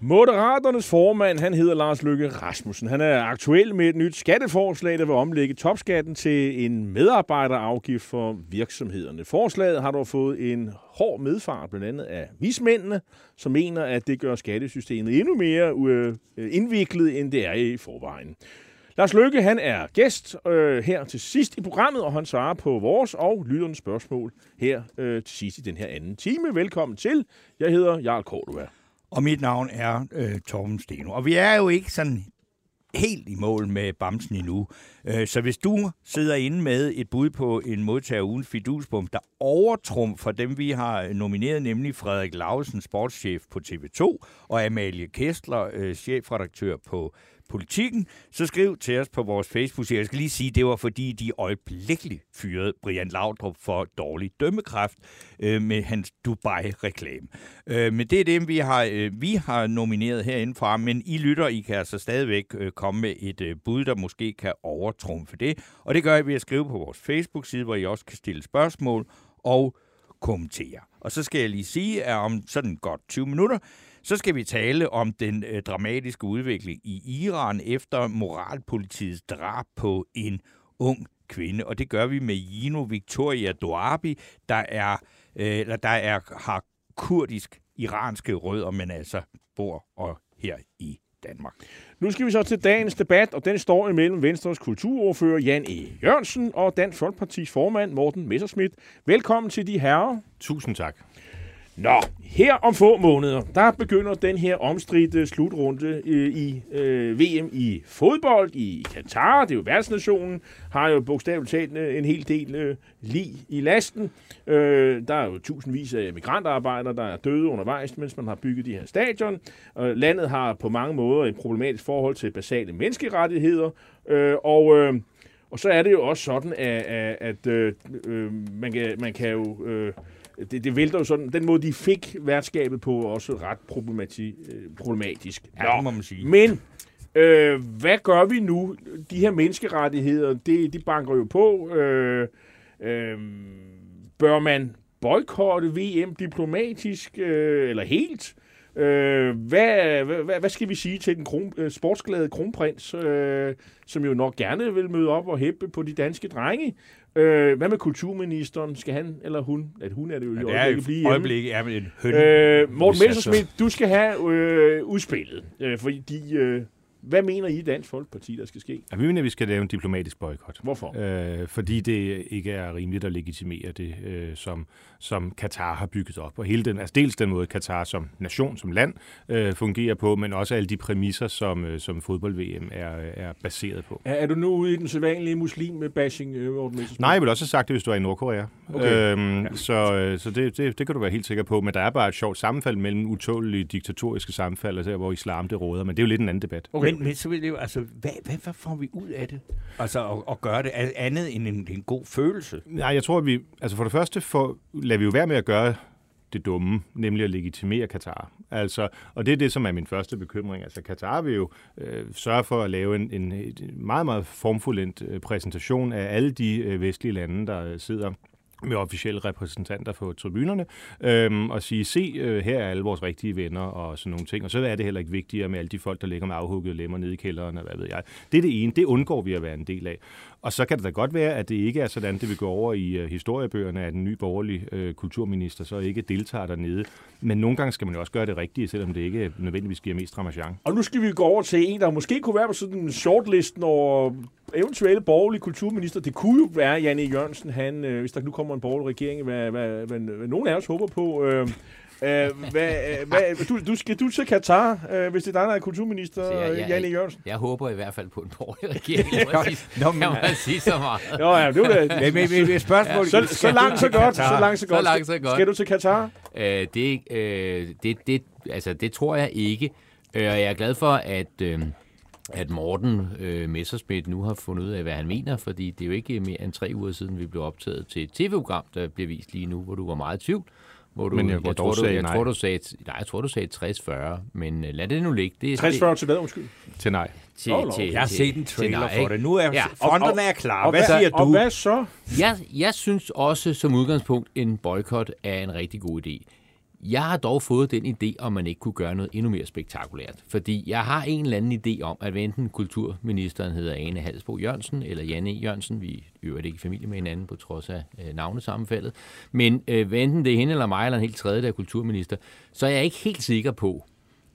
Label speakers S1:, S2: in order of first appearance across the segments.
S1: Moderaternes formand, han hedder Lars Løkke Rasmussen. Han er aktuel med et nyt skatteforslag, der vil omlægge topskatten til en medarbejderafgift for virksomhederne. Forslaget har dog fået en hård medfart, blandt andet af vismændene, som mener, at det gør skattesystemet endnu mere øh, øh, indviklet, end det er i forvejen. Lars Løkke, han er gæst øh, her til sidst i programmet, og han svarer på vores og lytternes spørgsmål her øh, til sidst i den her anden time. Velkommen til. Jeg hedder Jarl Cordova.
S2: Og mit navn er øh, Torben Steno. Og vi er jo ikke sådan helt i mål med Bamsen endnu. Øh, så hvis du sidder inde med et bud på en modtager uden fidusbom, der overtrumfer dem, vi har nomineret, nemlig Frederik Lausen, sportschef på TV2, og Amalie Kestler, øh, chefredaktør på Politikken, så skriv til os på vores Facebook-side. Jeg skal lige sige, det var fordi, de øjeblikkeligt fyrede Brian Laudrup for dårlig dømmekraft øh, med hans Dubai-reklame. Øh, men det er dem, vi har, øh, vi har nomineret herindefra, men I lytter, I kan altså stadigvæk øh, komme med et øh, bud, der måske kan overtrumfe det. Og det gør I ved at skrive på vores Facebook-side, hvor I også kan stille spørgsmål og kommentere. Og så skal jeg lige sige, at om sådan godt 20 minutter, så skal vi tale om den øh, dramatiske udvikling i Iran efter moralpolitiets drab på en ung kvinde. Og det gør vi med Jino Victoria Doabi, der er, øh, eller der er, har kurdisk iranske rødder, men altså bor og her i Danmark.
S1: Nu skal vi så til dagens debat, og den står imellem Venstres kulturordfører Jan E. Jørgensen og Dansk Folkepartis formand Morten Messerschmidt. Velkommen til de herrer.
S3: Tusind tak.
S1: Nå, her om få måneder, der begynder den her omstridte slutrunde øh, i øh, VM i fodbold i Katar. Det er jo værtsnationen, har jo bogstaveligt talt øh, en hel del øh, lig i lasten. Øh, der er jo tusindvis af migrantarbejdere, der er døde undervejs, mens man har bygget de her stadion. Øh, landet har på mange måder et problematisk forhold til basale menneskerettigheder, øh, og... Øh, og så er det jo også sådan, at, at, at øh, øh man, kan, man kan jo... Øh, det, det vælter jo sådan, den måde, de fik værtskabet på, også ret problemati, øh, problematisk.
S2: Ja, det må man sige.
S1: Men øh, hvad gør vi nu? De her menneskerettigheder, det, de banker jo på. Øh, øh, bør man boykotte VM diplomatisk, øh, eller helt? Øh, hvad, hvad, hvad skal vi sige til den kron, øh, sportsglade kronprins, øh, som jo nok gerne vil møde op og hæppe på de danske drenge? Øh, hvad med kulturministeren? Skal han eller hun? At hun er det jo i
S2: Ja, det
S1: øjeblikket
S2: er
S1: blive
S2: i
S1: hjemme.
S2: øjeblikket er en høn.
S1: Øh, Morten Messerschmidt, du skal have øh, udspillet. Øh, fordi, øh, hvad mener I Dansk Folkeparti, der skal ske?
S3: Ja, vi mener, at vi skal lave en diplomatisk boykot.
S1: Hvorfor?
S3: Øh, fordi det ikke er rimeligt at legitimere det, øh, som, som Katar har bygget op. Og hele den, altså dels den måde, Katar som nation, som land, øh, fungerer på, men også alle de præmisser, som, øh, som fodbold-VM er, er baseret på.
S1: Er, er du nu ude i den sædvanlige muslim-bashing, øh?
S3: Nej, jeg vil også have sagt det, hvis du er i Nordkorea.
S1: Okay.
S3: Øhm, ja. Så, øh, så det, det, det kan du være helt sikker på. Men der er bare et sjovt sammenfald mellem utålige diktatoriske sammenfald, og der, hvor islam det råder. Men det er jo lidt en anden debat.
S1: Okay.
S2: Men, men så vil det jo, altså, hvad, hvad, hvad får vi ud af det? Altså, at, at gøre det andet end en, en god følelse.
S3: Nej, jeg tror, at vi... Altså for det første får, lader vi jo være med at gøre det dumme, nemlig at legitimere Katar. Altså, og det er det, som er min første bekymring. Altså, Katar vil jo øh, sørge for at lave en, en, en meget, meget formfuldendt øh, præsentation af alle de øh, vestlige lande, der øh, sidder med officielle repræsentanter på tribunerne, øhm, og sige, se, øh, her er alle vores rigtige venner og sådan nogle ting. Og så er det heller ikke vigtigere med alle de folk, der ligger med afhuggede lemmer nede i kælderen, og hvad ved jeg. Det er det ene, det undgår vi at være en del af. Og så kan det da godt være, at det ikke er sådan, det vil gå over i uh, historiebøgerne, at en ny borgerlig uh, kulturminister så ikke deltager dernede. Men nogle gange skal man jo også gøre det rigtige, selvom det ikke nødvendigvis giver mest ramachan.
S1: Og nu skal vi gå over til en, der måske kunne være på sådan en shortlisten over eventuelle borgerlige kulturminister. Det kunne jo være Janne Jørgensen, han, øh, hvis der nu kommer en borgerlig regering, hvad, hvad, hvad, hvad nogen af os håber på. Øh, Øh, hvad, øh, hvad, du, du, skal du til Katar, øh, hvis det er dig, der er kulturminister,
S4: Så jeg- jeg-
S1: Janne Jørgensen?
S4: Jeg håber i hvert fald på en borgerlig regering. Kan man sige-
S2: Nå, men,
S4: man sige så meget.
S1: Nå ja, det var det.
S2: men, men, men spørgsmålet...
S1: Så, så langt, så godt. Så langt, så
S4: Så
S1: godt.
S4: langt, så godt.
S1: Skal du til Katar?
S4: Øh, det, øh, det, det, altså, det tror jeg ikke. Øh, og jeg er glad for, at, øh, at Morten øh, Messerschmidt nu har fundet ud af, hvad han mener, fordi det er jo ikke mere end tre uger siden, vi blev optaget til et tv-program, der bliver vist lige nu, hvor du var meget i tvivl. Hvor du,
S3: Men jeg-
S4: jeg, tror, du,
S3: sagde
S4: jeg,
S3: nej.
S4: tror, du sagde, nej, jeg tror, du sagde 60-40, men øh, lad det nu ligge. Det,
S1: 60 til hvad, undskyld?
S3: Til nej.
S4: til,
S1: nå.
S4: til,
S2: Jeg har set en trailer
S4: nej,
S2: for det. Nu er
S4: Ja.
S2: fronterne er klar.
S1: Og
S2: Hvad siger
S1: Og
S2: du?
S1: hvad så?
S4: Jeg, jeg synes også som udgangspunkt, en boykot er en rigtig god idé. Jeg har dog fået den idé, om man ikke kunne gøre noget endnu mere spektakulært. Fordi jeg har en eller anden idé om, at enten kulturministeren hedder Ane Halsbo Jørgensen eller Janne e. Jørgensen, vi øver det ikke i familie med hinanden på trods af øh, navnesammenfaldet, men øh, enten det er hende eller mig eller en helt tredje, der er kulturminister, så er jeg ikke helt sikker på,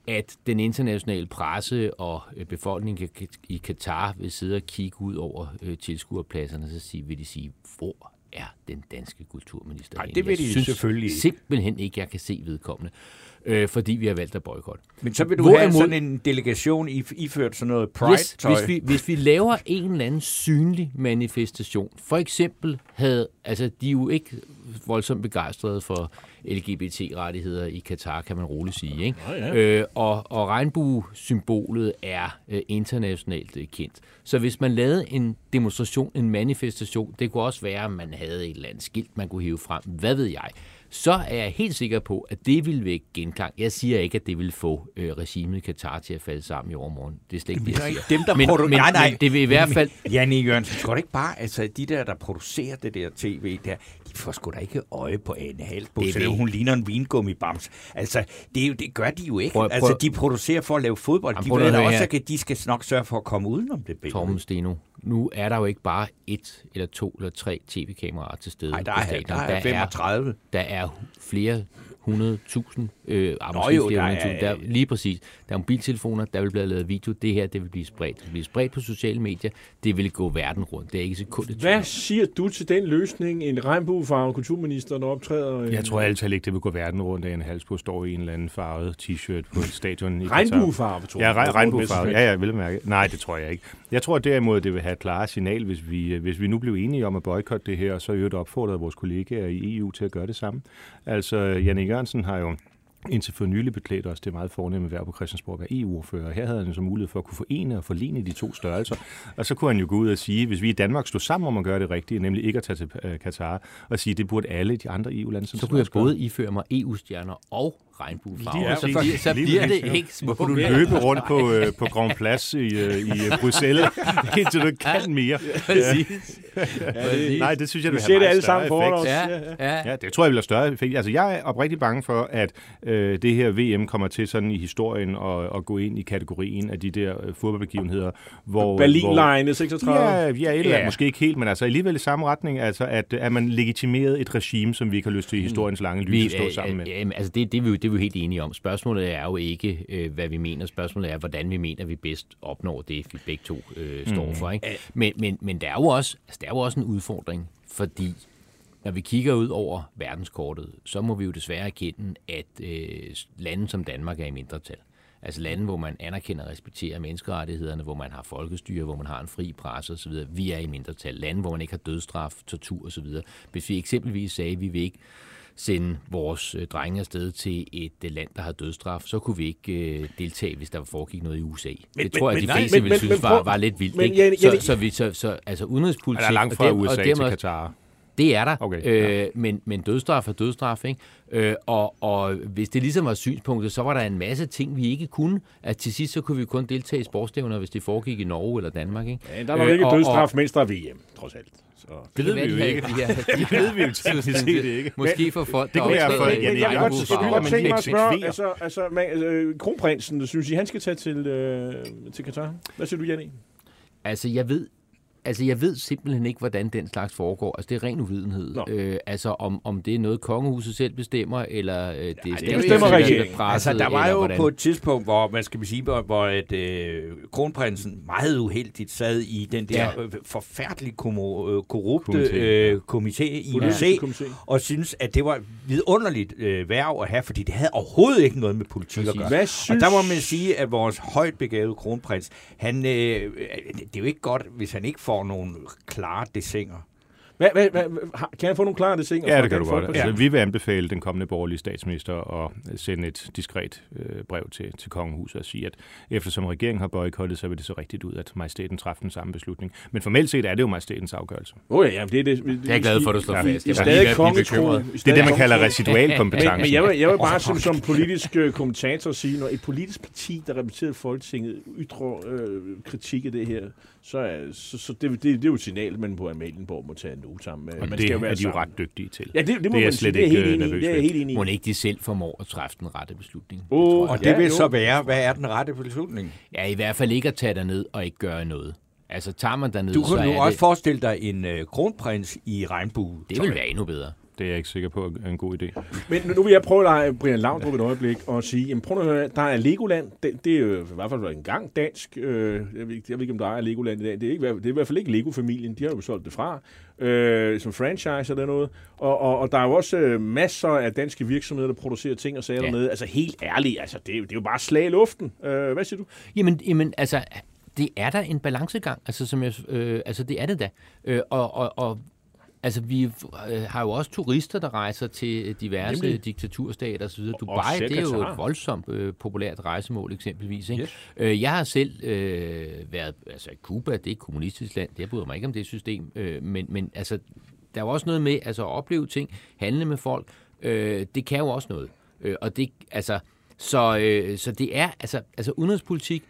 S4: at den internationale presse og øh, befolkningen i- i Katar vil sidde og kigge ud over øh, tilskuerpladserne og så sige, vil de sige, hvor er den danske kulturminister? Henne?"
S2: det vil
S4: Jeg
S2: de
S4: synes
S2: selvfølgelig ikke.
S4: simpelthen ikke, jeg kan se vedkommende, øh, fordi vi har valgt at boykotte.
S2: Men så vil du
S4: Hvorimod-
S2: have sådan en delegation i, iført sådan noget
S4: Yes,
S2: pride-tøj.
S4: hvis, vi, hvis vi laver en eller anden synlig manifestation, for eksempel havde, altså de er jo ikke voldsomt begejstrede for LGBT-rettigheder i Katar, kan man roligt sige. Ikke?
S1: Nå ja.
S4: Øh, og, og regnbue-symbolet er øh, internationalt øh, kendt. Så hvis man lavede en demonstration, en manifestation, det kunne også være, at man havde et eller andet skilt, man kunne hive frem, hvad ved jeg, så er jeg helt sikker på, at det vil vække genklang. Jeg siger ikke, at det vil få øh, regimet i Katar til at falde sammen i overmorgen. Det er slet ikke det, jeg siger.
S2: Dem, der
S4: Men-
S2: produ-
S4: men-
S2: nej, nej.
S4: men det vil i hvert fald-
S2: Janne Jørgensen, tror du ikke bare, altså de der, der producerer det der tv der, de får sgu da ikke øje på Ane Halsbo,
S4: Det er
S2: selvom hun ligner en vingummibams. Altså, det, er jo, det gør de jo ikke.
S4: Prøv- prøv-
S2: altså, de producerer for at lave fodbold.
S4: Jamen,
S2: De ved da også,
S4: her.
S2: at de skal nok sørge for at komme udenom det billede.
S4: Torben Steno, nu er der jo ikke bare et eller to eller tre tv-kameraer til stede
S2: Nej, der er,
S4: stadion.
S2: der er 35.
S4: der er flere hundredtusind, øh, ah,
S2: Nå
S4: måske
S2: jo, der er-
S4: lige præcis. Der er mobiltelefoner, der vil blive lavet video. Det her, det vil blive spredt. Det vil blive spredt på sociale medier. Det vil gå verden rundt. Det er ikke sekund i tvivl
S1: Hvad siger du til den løsning, en regnbuefarvet kulturminister, der optræder? øh,
S3: Jeg tror altid ikke, det vil gå verden rundt, at en halsbro står i en eller anden farvet t-shirt på et stadion.
S1: Regnbuefarve, tror
S3: Ja,
S1: jeg.
S3: re- regnbuefarve. Ja, ja, vil mærke. Nej, det tror jeg ikke. Jeg tror derimod, det vil have et klare signal, hvis vi, hvis vi nu blev enige om at boykotte det her, og så i øvrigt opfordret vores kollegaer i EU til at gøre det samme. Altså, Janne Jørgensen har jo indtil for nylig beklædt os det meget fornemme værd på Christiansborg at være EU-ordfører. Her havde han så mulighed for at kunne forene og forline de to størrelser. Og så kunne han jo gå ud og sige, hvis vi i Danmark stod sammen om at gøre det rigtige, nemlig ikke at tage til øh, Katar, og sige, det burde alle de andre EU-lande, som
S4: Så kunne jeg både iføre mig EU-stjerner og regnbuefarver.
S3: Lige
S4: så,
S3: præcis.
S4: bliver, så
S3: Lige
S4: bliver
S3: præcis.
S4: det ikke smukt.
S3: du løbe rundt på, øh, på Grand Place i, øh, i øh, Bruxelles, indtil du ikke kan mere.
S4: Præcis. Præcis.
S3: Nej, det synes jeg, det
S1: ser
S3: vil
S1: det
S3: have
S1: alle
S3: meget
S1: sammen for os.
S4: Ja, ja.
S3: Ja, det tror jeg vil have større effekt. Altså, jeg er oprigtig bange for, at øh, det her VM kommer til sådan i historien og, og gå ind i kategorien af de der øh, fodboldbegivenheder, hvor...
S1: Berlinlejene 36.
S3: hvor, ja, ja, eller
S2: Ja.
S3: måske ikke helt, men altså alligevel i samme retning, altså at, at man legitimeret et regime, som vi ikke har lyst til i historiens lange lys at stå
S4: øh,
S3: sammen med.
S4: jamen, altså det, det, er vi jo, det er vi jo helt enige om. Spørgsmålet er jo ikke, øh, hvad vi mener. Spørgsmålet er, hvordan vi mener, vi bedst opnår det, vi begge to øh, står
S3: Mm.
S4: for. Ikke? Men, men, men der, er jo også, altså, der er jo også en udfordring, fordi når vi kigger ud over verdenskortet, så må vi jo desværre erkende, at øh, lande som Danmark er i mindretal. Altså lande, hvor man anerkender og respekterer menneskerettighederne, hvor man har folkestyre, hvor man har en fri presse osv. Vi er i mindretal. Lande, hvor man ikke har dødstraf, tortur osv. Hvis vi eksempelvis sagde, at vi vil ikke sende vores øh, drenge afsted til et øh, land, der har dødstraf, så kunne vi ikke øh, deltage, hvis der foregik noget i USA. Men, det
S1: men-
S4: tror jeg,
S1: men
S4: de
S1: nej,
S4: fleste ville synes
S1: men
S4: var, var lidt vildt.
S1: men
S4: ikke? Så, så, vi, så, så altså udenrigspolitik...
S3: Er der langt
S4: og
S3: fra
S4: og
S3: USA
S4: dem
S3: til
S4: er-
S3: Katar?
S4: Det er der,
S3: Okay,
S4: øh, men, men dødsstraf er dødsstraf, ikke? Øh, og, og hvis det ligesom var synspunktet, så var der en masse ting, vi ikke kunne. At til sidst, så kunne vi kun deltage i sportsstævner, hvis det foregik i Norge eller Danmark, ikke?
S1: Ja, der er nok ikke
S4: og-
S1: dødsstraf, mens der er VM, trods alt. Så.
S4: Det
S3: ved vi jo ikke.
S4: det
S3: ved vi jo teknisk set ikke.
S4: Måske for folk,
S3: Det kunne
S4: optræder
S3: for- ja,
S1: jeg, jeg, godt, jeg tænke mig at spørge, altså, altså man, øh, kronprinsen, synes I, han skal tage til, øh, til Katar? Hvad siger du, Janne?
S4: Altså, jeg ved altså, jeg ved simpelthen ikke, hvordan den slags foregår. Altså, det er ren uvidenhed.
S1: Nå.
S4: Øh, altså, om, om det er noget, kongehuset selv bestemmer, eller øh, det er
S1: bestemmer
S4: statsministeren,
S1: regeringen.
S4: presset,
S2: Altså, der var jo
S4: hvordan.
S2: på et tidspunkt, hvor man skal sige, hvor, et, øh, kronprinsen meget uheldigt sad i den der
S4: Ja.
S2: ja. forfærdelige komo, øh, korrupte
S3: Komité.
S2: øh, komité i USA,
S1: komité.
S2: og synes, at det var vidunderligt øh, værv at have, fordi det havde overhovedet ikke noget med politik at gøre.
S1: Hvad
S2: Og
S1: synes...
S2: der må man sige, at vores højt begavede kronprins, han, øh, det er jo ikke godt, hvis han ikke får nogle klare desinger.
S1: Hvad, hvad, hvad, kan jeg få nogle klare ting?
S3: Ja, det kan du godt. Altså, vi vil anbefale den kommende borgerlige statsminister at sende et diskret øh, brev til, til kongehuset og sige, at eftersom regeringen har boykottet, så vil det så rigtigt ud, at majestæten træffer den samme beslutning. Men formelt set er det jo majestætens afgørelse.
S1: Oh, ja, jamen, det er det.
S4: Det er jeg glad for, at du slår
S3: Ja,
S4: fast.
S1: I er
S4: ved
S1: stadig
S4: at blive
S1: kongetro.
S4: bekymret.
S1: I er
S3: Det er det, man kalder
S1: kongetro.
S3: residualkompetencen.
S1: Men, men jeg, vil, jeg vil bare som, som politisk øh, kommentator sige, når et politisk parti, der repræsenterer Folketinget, ytrer øh, kritik af det her, så er, så, så det, det, det er jo et signal, man på Amalienborg må tage en note sammen med.
S3: Og
S1: man
S3: det
S1: jo
S3: er
S1: være
S3: de jo ret dygtige til.
S1: Ja, det, det må
S3: det er
S1: man
S3: slet
S1: sige. Det er
S3: ikke,
S1: helt
S3: øh,
S1: enig Det er helt enig.
S4: Må ikke de selv formår at træffe den rette beslutning?
S1: Åh,
S4: Det.
S2: Og det
S1: Ja,
S2: vil
S1: jo.
S2: så være, hvad er den rette beslutning?
S4: Ja, i hvert fald ikke at tage derned og ikke gøre noget. Altså, tager man derned,
S2: Du
S4: så
S2: kunne nu
S4: er
S2: også
S4: det,
S2: forestille dig en øh, kronprins i regnbue.
S4: det vil være endnu bedre.
S3: Det er jeg ikke sikker på er en god idé.
S1: Men nu vil jeg prøve at lege Brian Laudrup et øjeblik og sige, jamen prøv at høre, der er Legoland, det, det er jo i hvert fald en gang dansk, øh, jeg, ved, ikke- jeg ved ikke, om der er Legoland i dag, det er, ikke, det er i hvert fald ikke Lego-familien, de har jo solgt det fra, øh, som franchise eller noget, og, og, og der er jo også øh, masser af danske virksomheder, der producerer ting og sager
S4: Ja.
S1: dernede, altså helt ærligt, altså det, er jo- det er jo bare slag i luften, øh, hvad siger du?
S4: Jamen, jamen, altså, det er der en balancegang, altså, som jeg, øh, altså det er det da. Øh, og, og, og altså, vi øh, har jo også turister, der rejser til diverse
S1: Nemlig.
S4: Diktaturstater osv. Dubai, det er jo et voldsomt øh, populært rejsemål eksempelvis. Ikke?
S1: Yes.
S4: Øh, jeg har selv øh, været, altså Cuba, det er et kommunistisk land, jeg bryder mig ikke om det system, øh, men, men altså, der er jo også noget med altså, at opleve ting, handle med folk, øh, det kan jo også noget. Øh, og det, altså, så, øh, så det er, altså, altså udenrigspolitik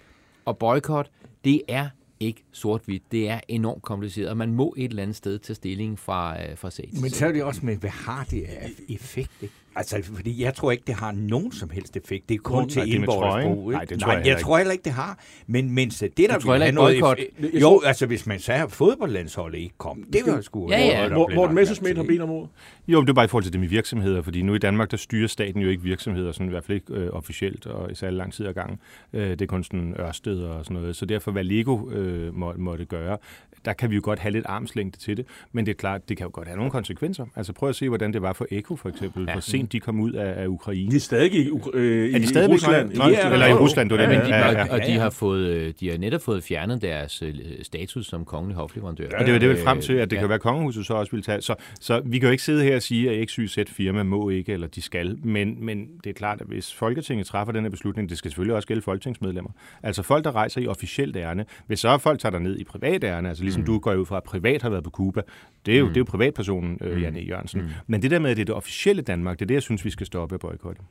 S4: og boykot, det er ikke sort-hvidt. Det er enormt kompliceret, og man må et eller andet sted tage stilling fra, øh, fra sag til
S2: Men så er det også med, hvad har det af effekt? Ikke? Altså, fordi jeg tror ikke, det har nogen som helst effekt. Det er kun
S1: Kun-
S2: til indborgers brug. Ikke?
S3: Nej, det tror
S2: Nej,
S3: jeg
S2: jeg,
S3: ikke.
S2: tror heller ikke, det har. Men mens det, der
S4: tror
S2: vil
S4: ikke,
S2: have noget
S4: boykot-
S2: effekt- Jo, altså hvis man sagde, at fodboldlandsholdet ikke kom, det var sgu...
S4: Ja, ja.
S1: Morten
S2: lagt
S1: Messerschmidt har bedt om ordet.
S3: Jo, men det er bare i forhold til det med virksomheder, fordi nu i Danmark, der styrer staten jo ikke virksomheder, sådan i hvert fald ikke øh, officielt og i særlig lang tid ad gangen. Øh, det er kun sådan Ørsted og sådan noget. Så derfor, hvad Lego øh, må, måtte gøre, der kan vi jo godt have lidt armslængde til det, men det er klart, det kan jo godt have nogle konsekvenser. Altså prøv at se, hvordan det var for Eko for eksempel, ja. hvor sent de kom ud af, af Ukraine.
S1: De er stadig i, øh,
S3: Er de
S1: i
S3: stadigvæk
S1: Rusland.
S3: Nå, eller i Rusland, det var
S4: Ja,
S3: det, ja,
S4: og,
S3: ja.
S4: og de har fået, øh, de har netop fået fjernet deres øh, status som kongelig hofleverandør.
S3: Og det var det, vi frem til, at det
S4: ja.
S3: kan være, at kongehuset så også vil tage. Så, så vi kan jo ikke sidde her og sige, at XYZ firma må ikke, eller de skal. Men, men det er klart, at hvis Folketinget træffer den her beslutning, det skal selvfølgelig også gælde folketingsmedlemmer. Altså folk, der rejser i officielt ærne. Hvis så folk tager ned i privat ærne, altså ligesom mm. du går ud fra, at privat har været på Cuba, det er jo, mm. det er jo privatpersonen, øh, Janne Jørgensen. Mm. Men det der med, at det er det officielle Danmark, det er det, jeg synes, vi skal stoppe at boykotte.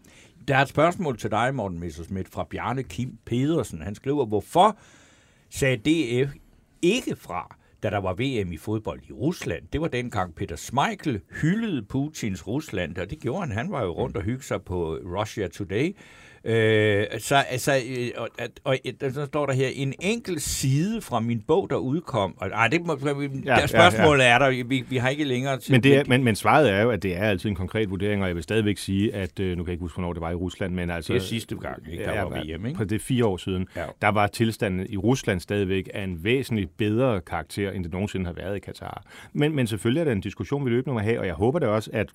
S2: Der er et spørgsmål til dig, Morten Messerschmidt, fra Bjarne Kim Pedersen. Han skriver, hvorfor sagde DF ikke fra, da der var VM i fodbold i Rusland? Det var dengang Peter Schmeichel hyldede Putins Rusland, og det gjorde han. Han var jo rundt og hygge sig på Russia Today. Øh, så altså, øh, og, og, og, så står der her, en enkelt side fra min bog, der udkom. Og, ej, det må,
S3: Ja,
S2: der spørgsmålet er der, vi, vi har ikke længere til.
S3: Men, det er, men, men svaret er jo, at det er altid en konkret vurdering, og jeg vil stadigvæk sige, at øh, nu kan jeg ikke huske, hvornår det var i Rusland, men altså...
S2: Det er sidste gang, ikke? Der var VM, ikke?
S3: På det er fire år siden.
S2: Ja.
S3: Der var tilstanden i Rusland stadigvæk af en væsentligt bedre karakter, end det nogensinde har været i Katar. Men, men selvfølgelig er det en diskussion, vi løbende må have, og jeg håber det også, at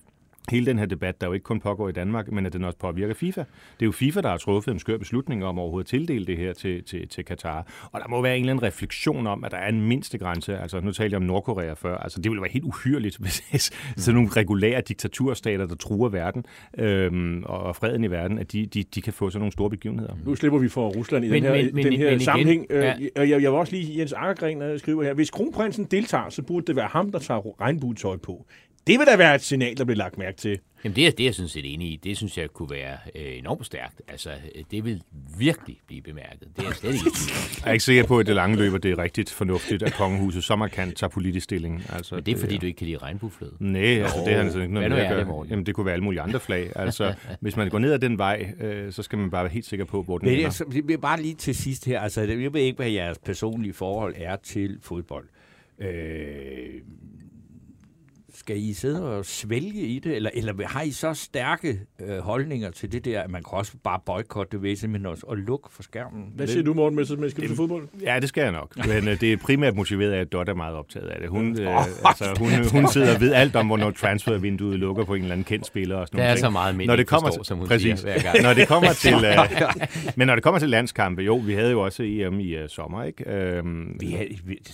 S3: hele den her debat, der jo ikke kun pågår i Danmark, men at den også påvirker FIFA. Det er jo FIFA, der har truffet en skør beslutning om overhovedet at tildele det her til, til, til Katar. Og der må være en eller anden refleksion om, at der er en mindste grænse. Altså, nu talte jeg om Nordkorea før. Altså, det ville være helt uhyrligt, hvis sådan nogle regulære diktaturstater, der truer verden øhm, og freden i verden, at de, de, de kan få sådan nogle store begivenheder.
S1: Nu slipper vi for Rusland i
S4: Men-
S1: den her,
S4: men- men-
S1: den her
S4: men
S1: sammenhæng. Øh,
S4: ja.
S1: og jeg, jeg vil også lige, Jens Akkergren øh, skriver her, hvis kronprinsen deltager, så burde det være ham, der tager regnbuetøj på. Det vil da være et signal, der bliver lagt mærke til.
S4: Jamen det er, det er jeg sådan set enig i. Det synes jeg kunne være øh, enormt stærkt. Altså, det vil virkelig blive bemærket. Det er jeg slet ikke.
S3: Jeg er ikke sikker på, at det lange løb, at det er rigtigt fornuftigt, at kongehuset så markant tager politisk stilling. Altså,
S4: Men det er fordi, du ikke kan lide regnbueflade.
S3: Nej, altså, det har altså ikke noget med at
S4: er det,
S3: gøre.
S4: Morten?
S3: Jamen, det kunne være alle mulige andre flag. Altså, hvis man går ned ad den vej, øh, så skal man bare være helt sikker på, hvor den
S2: Men
S3: ender.
S2: jeg, så- det bliver bare lige til sidst her. Altså, jeg ved ikke, hvad jeres personlige forhold er til fodbold. Øh, skal I sidde og svælge i det, eller, eller har I så stærke øh, holdninger til det der, at man kan også bare boykotte det ved simpelthen også og lukke for skærmen?
S1: Hvad siger du, Morten Messersmith? Skal du til fodbold?
S3: Ja, det skal jeg nok. Men øh, det er primært motiveret af, at Dot er meget optaget af det. Hun, øh, altså, hun, hun sidder og ved alt om, hvornår transfervinduet lukker på en eller anden kendt spiller. Og sådan
S4: Der er
S3: ting.
S4: så meget mænd,
S3: når det kommer
S4: forstår,
S3: til,
S4: som hun
S3: præcis,
S4: siger hver gang.
S3: Når det kommer til, øh, men når det kommer til landskampe, jo, vi havde jo også EM i uh, sommer, ikke? Øhm,
S2: Vi havde,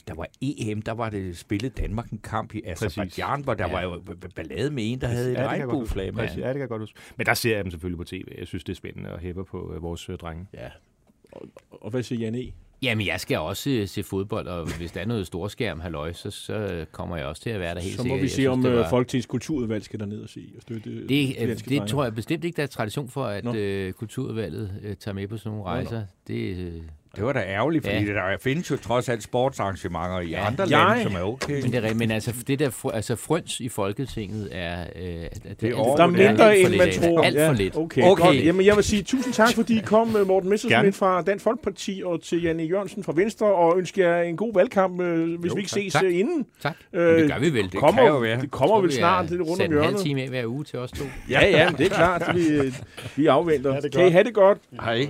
S2: der var EM, der var det spillet Danmark en kamp i Azerbaijan, hvor der
S4: Ja.
S2: var jo ballade med en, der havde et
S3: Ja, det
S2: regnbueflag.
S3: Præcis, Ja, det kan jeg godt huske. Men der ser jeg dem selvfølgelig på tv. Jeg synes, det er spændende at hæppe på øh, vores øh, drenge.
S1: Ja. Og, og hvad siger Jan E?
S4: Jamen, jeg skal også øh, se fodbold, og hvis der er noget storskærm, halløj, så, så kommer jeg også til at være der helt
S1: Så må
S4: sikkert.
S1: vi se,
S4: synes,
S1: om
S4: det
S1: øh,
S4: var-
S1: Folketingets kulturudvalg skal derned og se og støtte
S4: Det, det
S1: drenge.
S4: tror jeg bestemt ikke, der er tradition for, at
S1: Nå.
S4: øh, kulturudvalget øh, tager med på sådan nogle
S1: nå.
S4: rejser. Det, øh,
S2: Det var da ærgerligt, fordi
S4: Ja.
S2: ja. der findes jo trods alt sportsarrangementer i
S4: Ja.
S2: andre
S1: Jeg-
S2: lande, som er okay.
S4: men, det er, men altså, det der fr- altså, frøns i Folketinget er... Øh, det,
S2: Det er
S4: alt-
S1: Der er mindre,
S4: for
S1: end
S4: lidt
S1: man tror.
S4: Alt for lidt.
S1: Okay,
S2: Okay.
S1: okay. Godt. Jamen, jeg vil sige tusind tak, fordi I kom, øh, Morten Messersmith
S3: Gerne.
S1: fra Dansk Folkeparti, og til Janne Jørgensen fra Venstre, og ønsker jer en god valgkamp, øh, hvis
S2: Jo,
S1: vi ikke
S2: tak.
S1: ses
S4: Tak.
S1: øh, inden.
S4: Tak.
S1: Øh,
S4: det gør vi vel.
S1: Det
S4: Det
S1: kommer,
S2: kan jo være.
S1: det kommer vel snart det er rundt om
S4: sætte en halv
S1: hjørnet.
S4: time af hver uge til os to.
S1: Ja, ja, men det er klart. Vi, vi afventer.
S3: det
S1: kan I have det godt?
S2: Hej.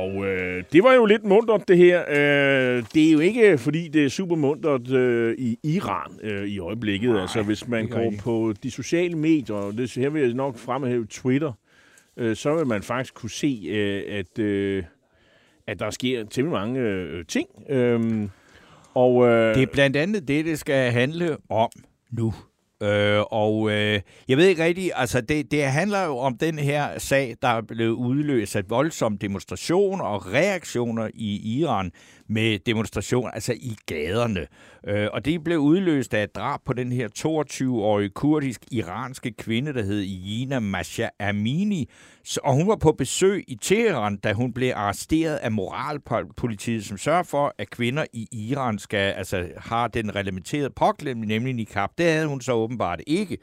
S1: Og øh, det var jo lidt muntert, det her. Øh, det er jo ikke, fordi det er super muntert øh, i Iran øh, i øjeblikket. Nej, altså, hvis man
S2: ikke
S1: går
S2: rigtigt.
S1: på de sociale medier, og det, her vil jeg nok fremhæve Twitter, øh, så vil man faktisk kunne se, øh, at, øh, at der sker temmelig mange øh, ting. Øh, og, øh,
S2: Det er blandt andet det, det skal handle om nu. Øh, og øh, jeg ved ikke rigtigt, altså det, det handler jo om den her sag, der er blevet udløst af voldsomme demonstrationer og reaktioner i Iran med demonstrationer, altså i gaderne. Øh, og det blev udløst af et drab på den her 22-årige kurdisk-iranske kvinde, der hed Jina Masha Amini. Og hun var på besøg i Teheran, da hun blev arresteret af moralpolitiet, som sørger for, at kvinder i Iran skal, altså, har den reglementerede påklædning, nemlig niqab. Det havde hun så åbenbart ikke.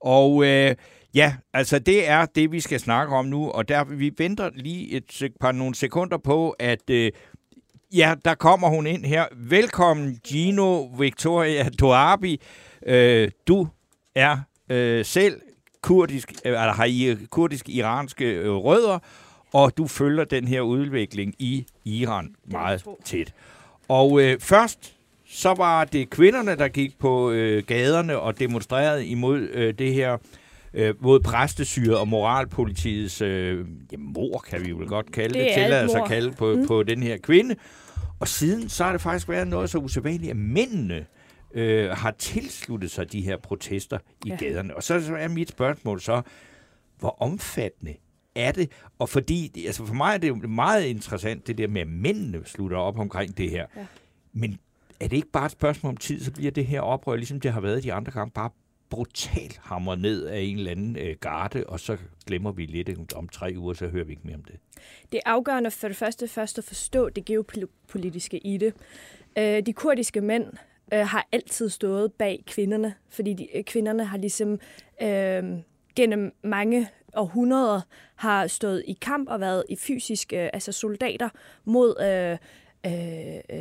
S2: Og øh, ja, altså det er det, vi skal snakke om nu, og der, vi venter lige et par nogle sekunder på, at øh, ja, der kommer hun ind her. Velkommen, Gino Victoria Toabi. Øh, du er øh, selv kurdisk, øh, eller har I kurdisk-iranske øh, rødder, og du følger den her udvikling i Iran meget tæt. Og øh, først så var det kvinderne, der gik på øh, gaderne og demonstrerede imod øh, det her, øh, mod præstesyret og moralpolitiets øh, ja, mor, kan vi vel godt kalde det,
S5: Det
S2: det
S5: er et
S2: tillader sig at kalde på, mm. på den her kvinde. Og siden så har det faktisk været noget så usædvanligt, at mændene øh, har tilsluttet sig de her protester i ja. Gaderne. Og så så er mit spørgsmål så, hvor omfattende er det? Og fordi, altså for mig er det jo meget interessant, det der med, at mændene slutter op omkring det her.
S5: Ja.
S2: Men er det ikke bare et spørgsmål om tid, så bliver det her oprør, ligesom det har været de andre gange, bare brutalt hammer ned af en eller anden øh, garde, og så glemmer vi lidt om tre uger, så hører vi ikke mere om det.
S5: Det er afgørende for det første først at forstå det geopolitiske i det. Øh, de kurdiske mænd øh, har altid stået bag kvinderne, fordi de, øh, kvinderne har ligesom øh, gennem mange århundreder har stået i kamp og været i fysisk, øh, altså soldater mod øh, øh, øh,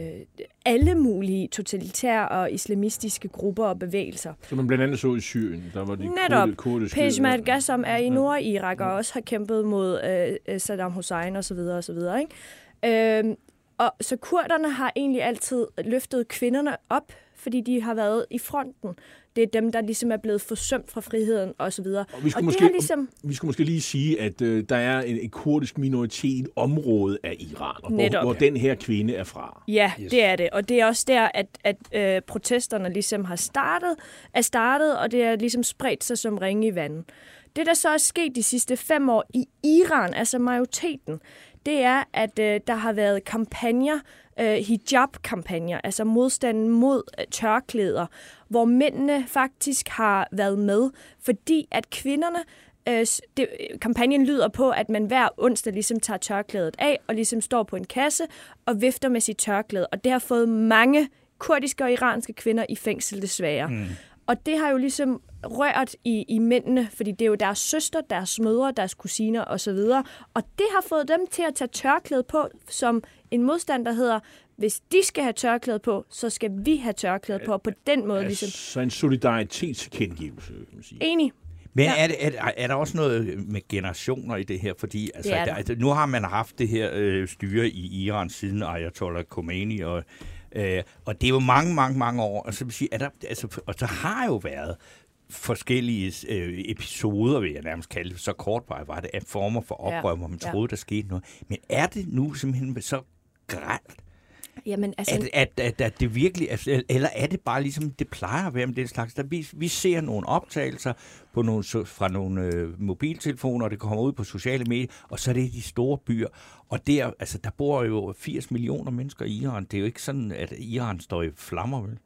S5: alle mulige totalitære og islamistiske grupper og bevægelser.
S1: Som man blandt andet så i Syrien. Der var de
S5: Netop.
S1: kurdi- kurdiske...
S5: Peshmerga, som er i
S1: Ja.
S5: Nordirak og også har kæmpet mod øh, øh, Saddam Hussein og så videre og så videre. Ikke? Øhm, og så kurderne har egentlig altid løftet kvinderne op, fordi de har været i fronten. Det er dem, der ligesom er blevet forsømt fra friheden og så videre.
S1: Og vi skulle
S5: og
S1: måske-
S5: det er ligesom...
S1: Vi skulle måske lige sige, at øh, der er en, en kurdisk minoritet område af Iran, og hvor, hvor den her kvinde er fra.
S5: Ja, yes. det er det. Og det er også der, at, at øh, protesterne ligesom har startet, er startet, og det er ligesom spredt sig som ringe i vandet. Det, der så er sket de sidste fem år i Iran, altså majoriteten, det er, at øh, der har været kampagner, øh, hijab-kampagner, altså modstanden mod øh, tørklæder, hvor mændene faktisk har været med, fordi at kvinderne Øh, det, øh, kampagnen lyder på, at man hver onsdag ligesom tager tørklædet af og ligesom står på en kasse og vifter med sit tørklæde. Og det har fået mange kurdiske og iranske kvinder i fængsel desværre. Mm. Og det har jo ligesom rørt i, i mændene, fordi det er jo deres søster, deres mødre, deres kusiner osv. Og det har fået dem til at tage tørklæde på som en modstand, der hedder, hvis de skal have tørklæde på, så skal vi have tørklæde på. Og på den måde ligesom...
S1: Så en solidaritetstilkendegivelse, kan man sige.
S5: Enig.
S2: Men
S5: Ja.
S2: er, det, er, der- er der også noget med generationer i det her? Fordi altså,
S5: Det er
S2: der,
S5: der.
S2: altså, nu har man haft det her øh, styre i Iran siden Ayatollah Khomeini, og, øh, og det er jo mange, mange, mange år. Og så, vil sige, er der, altså, og der har jo været forskellige øh, episoder, vil jeg nærmest kalde det, så kort var var det, af former for
S5: Ja.
S2: oprør, hvor man
S5: Ja.
S2: troede, der skete noget. Men er det nu simpelthen så gralt,
S5: Jamen, altså,
S2: at, at, at, at det virkelig, eller er det bare ligesom, det plejer at være med den slags, der vi, vi ser nogle optagelser på nogle, fra nogle øh, mobiltelefoner, og det kommer ud på sociale medier, og så er det i de store byer, og der, altså, der bor jo 80 millioner mennesker i Iran, det er jo ikke sådan, at Iran står i flammer, vel?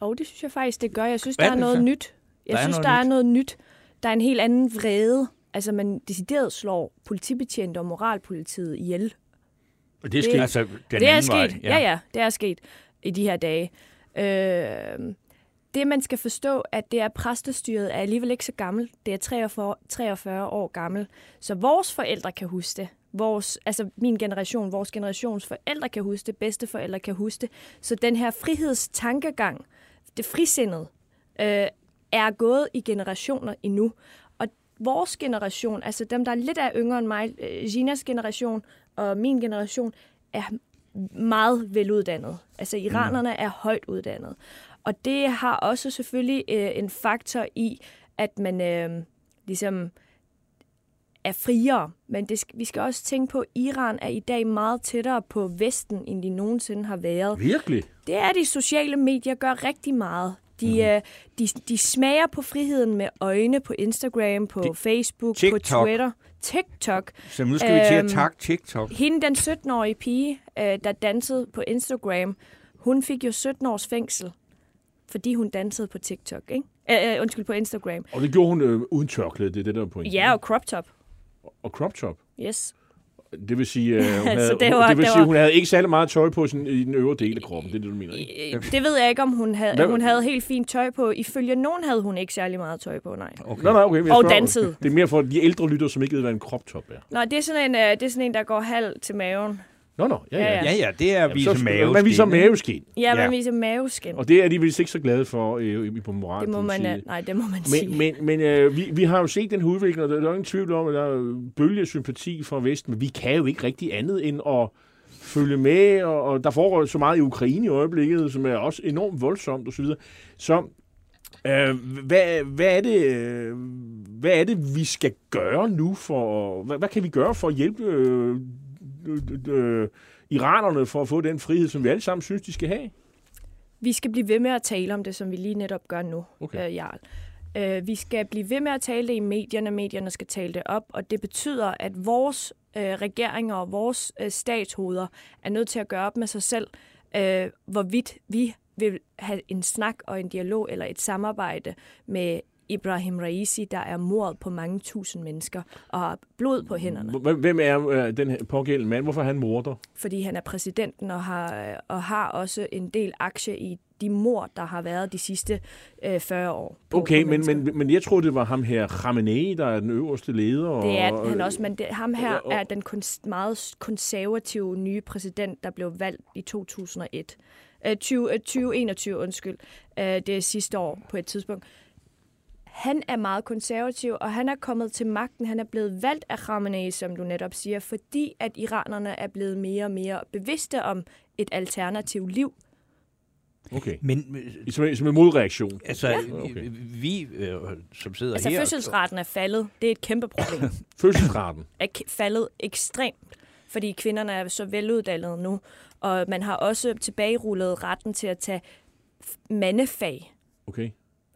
S5: Og det synes jeg faktisk, det gør. Jeg synes,
S2: Hvad
S5: der
S2: er
S5: er noget
S2: så?
S5: nyt. Jeg
S2: Der er
S5: synes,
S2: noget
S5: der er
S2: nyt.
S5: noget nyt. Der er en helt anden vrede. Altså, man decideret slår politibetjente og moralpolitiet ihjel.
S1: Og det er
S5: Det-
S1: sket.
S2: Altså, den
S5: det er sket.
S2: vej,
S5: ja. ja, ja, det er sket i de her dage. Øh, det, man skal forstå, at det er præstestyret, er alligevel ikke så gammel. Det er 43, 43 år gammel. Så vores forældre kan huske det. Vores, altså min generation, vores generations forældre kan huske det, bedsteforældre kan huske det. Så den her frihedstankegang, det frisindede, øh, er gået i generationer endnu. Og vores generation, altså dem, der er lidt af yngre end mig, øh, Ginas generation og min generation, er meget veluddannet. Altså iranerne er højt uddannet. Og det har også selvfølgelig øh, en faktor i, at man øh, ligesom er friere. Men det, vi skal også tænke på, at Iran er i dag meget tættere på Vesten, end de nogensinde har været.
S1: Virkelig?
S5: Det er de sociale medier gør rigtig meget. De, mm. øh, de, de smager på friheden med øjne på Instagram, på
S2: Det-
S5: Facebook, på
S2: TikTok.
S5: Twitter, TikTok.
S2: Så nu skal vi til at
S5: Øhm,
S2: takke TikTok.
S5: Hende, den 17-årige pige, øh, der dansede på Instagram, hun fik jo 17 års fængsel, fordi hun dansede på TikTok, ikke? Øh, øh, undskyld, på Instagram.
S1: Og det gjorde hun øh, uden tørklæde, det er det, der er pointen.
S5: Ja, og crop top.
S1: Og crop top.
S5: Yes.
S1: Det vil sige, øh, hun,
S5: Altså,
S1: havde,
S5: det var-
S1: det vil
S5: det
S1: sige
S5: var-
S1: hun havde ikke særlig meget tøj på sådan, i den øvre del af kroppen. Det er det, du mener, ikke?
S5: Øh, Det ved jeg ikke, om hun havde.
S1: Hvad-
S5: Hun havde helt fint tøj på. Ifølge nogen havde hun ikke særlig meget tøj på, nej.
S2: Okay.
S1: Nå, nej, okay.
S5: Og dansede.
S1: Det er mere for de ældre lyttere, som ikke ved, hvad en crop top er.
S5: Nå, det er sådan en, øh, det er sådan en der går halv til maven.
S1: Nå, nå. Ja, ja.
S5: Ja,
S1: ja.
S2: Det er at vise
S1: så,
S2: mave.
S1: Man viser maveskin.
S5: Ja, man viser maveskin.
S1: Og det er de vist ikke så glade for øh, i- på moral.
S5: Det må man, øh, nej, det må man sige.
S1: Men, men, men øh, vi, vi har jo set den her udvikling, og der er jo ingen tvivl om, at der er bølge sympati fra Vesten, men vi kan jo ikke rigtig andet end at følge med, og, og der foregår så meget i Ukraine i øjeblikket, som er også enormt voldsomt osv. Så, så øh, hvad, hvad, er det, øh, hvad er det, vi skal gøre nu for, hvad, hvad kan vi gøre for at hjælpe øh, øh, øh, iranerne for at få den frihed, som vi alle sammen synes, de skal have?
S5: Vi skal blive ved med at tale om det, som vi lige netop gør nu,
S1: Okay.
S5: okay. øh, Jarl. Øh, vi skal blive ved med at tale det i medierne, medierne skal tale det op, og det betyder, at vores øh, regeringer og vores øh, statshoveder er nødt til at gøre op med sig selv, øh, hvorvidt vi vil have en snak og en dialog eller et samarbejde med Ibrahim Raisi, der er mordet på mange tusind mennesker og har blod på hænderne,
S1: Hvem- er øh, den pågældende mand? Hvorfor er han morder?
S5: fordi han er præsidenten og har, øh, og har også en del aktie i de mord, der har været de sidste øh, 40 år.
S1: Okay, men, men, men jeg troede, det var ham her Khamenei, der er den øverste leder. Og,
S5: Det er han også, men det, ham her
S1: og-
S5: er den kons- meget konservative nye præsident, der blev valgt i 2001. Øh, 20, øh, 2021, undskyld. Øh, det er sidste år på et tidspunkt. Han er meget konservativ, og han er kommet til magten. Han er blevet valgt af Khamenei, som du netop siger, fordi at iranerne er blevet mere og mere bevidste om et alternativt liv.
S1: Okay.
S2: Men
S1: Som, en- som en modreaktion.
S2: altså,
S1: Ja. Okay.
S2: vi, øh, som sidder
S5: Altså
S2: her...
S5: fødselsraten er faldet. Det er et kæmpe problem.
S1: Fødselsraten.
S5: er faldet ekstremt, fordi kvinderne er så veluddannede nu. Og man har også tilbagerullet retten til at tage mandefag,
S1: Okay.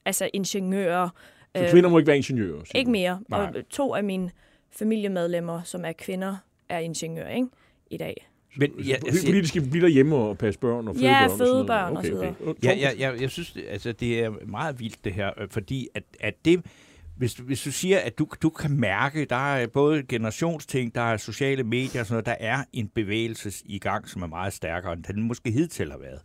S5: Altså ingeniører.
S1: Så kvinder må ikke være ingeniører. siger
S5: Ikke mere.
S1: Nej.
S5: Og to af mine familiemedlemmer, som er kvinder, er ingeniører ikke? i dag.
S2: Men,
S1: Ja, altså, fordi de skal blive derhjemme og passe børn og føde
S5: Ja,
S1: børn. og sådan
S5: føde
S1: noget.
S5: børn og
S1: okay,
S5: så videre.
S1: okay.
S2: Ja, ja, ja, jeg synes, altså, det er meget vildt det her, øh, fordi at, at det, hvis, du- hvis du siger, at du, du kan mærke, der er både generationsting, der er sociale medier og sådan noget, der er en bevægelse i gang, som er meget stærkere, end den måske hidtil har været.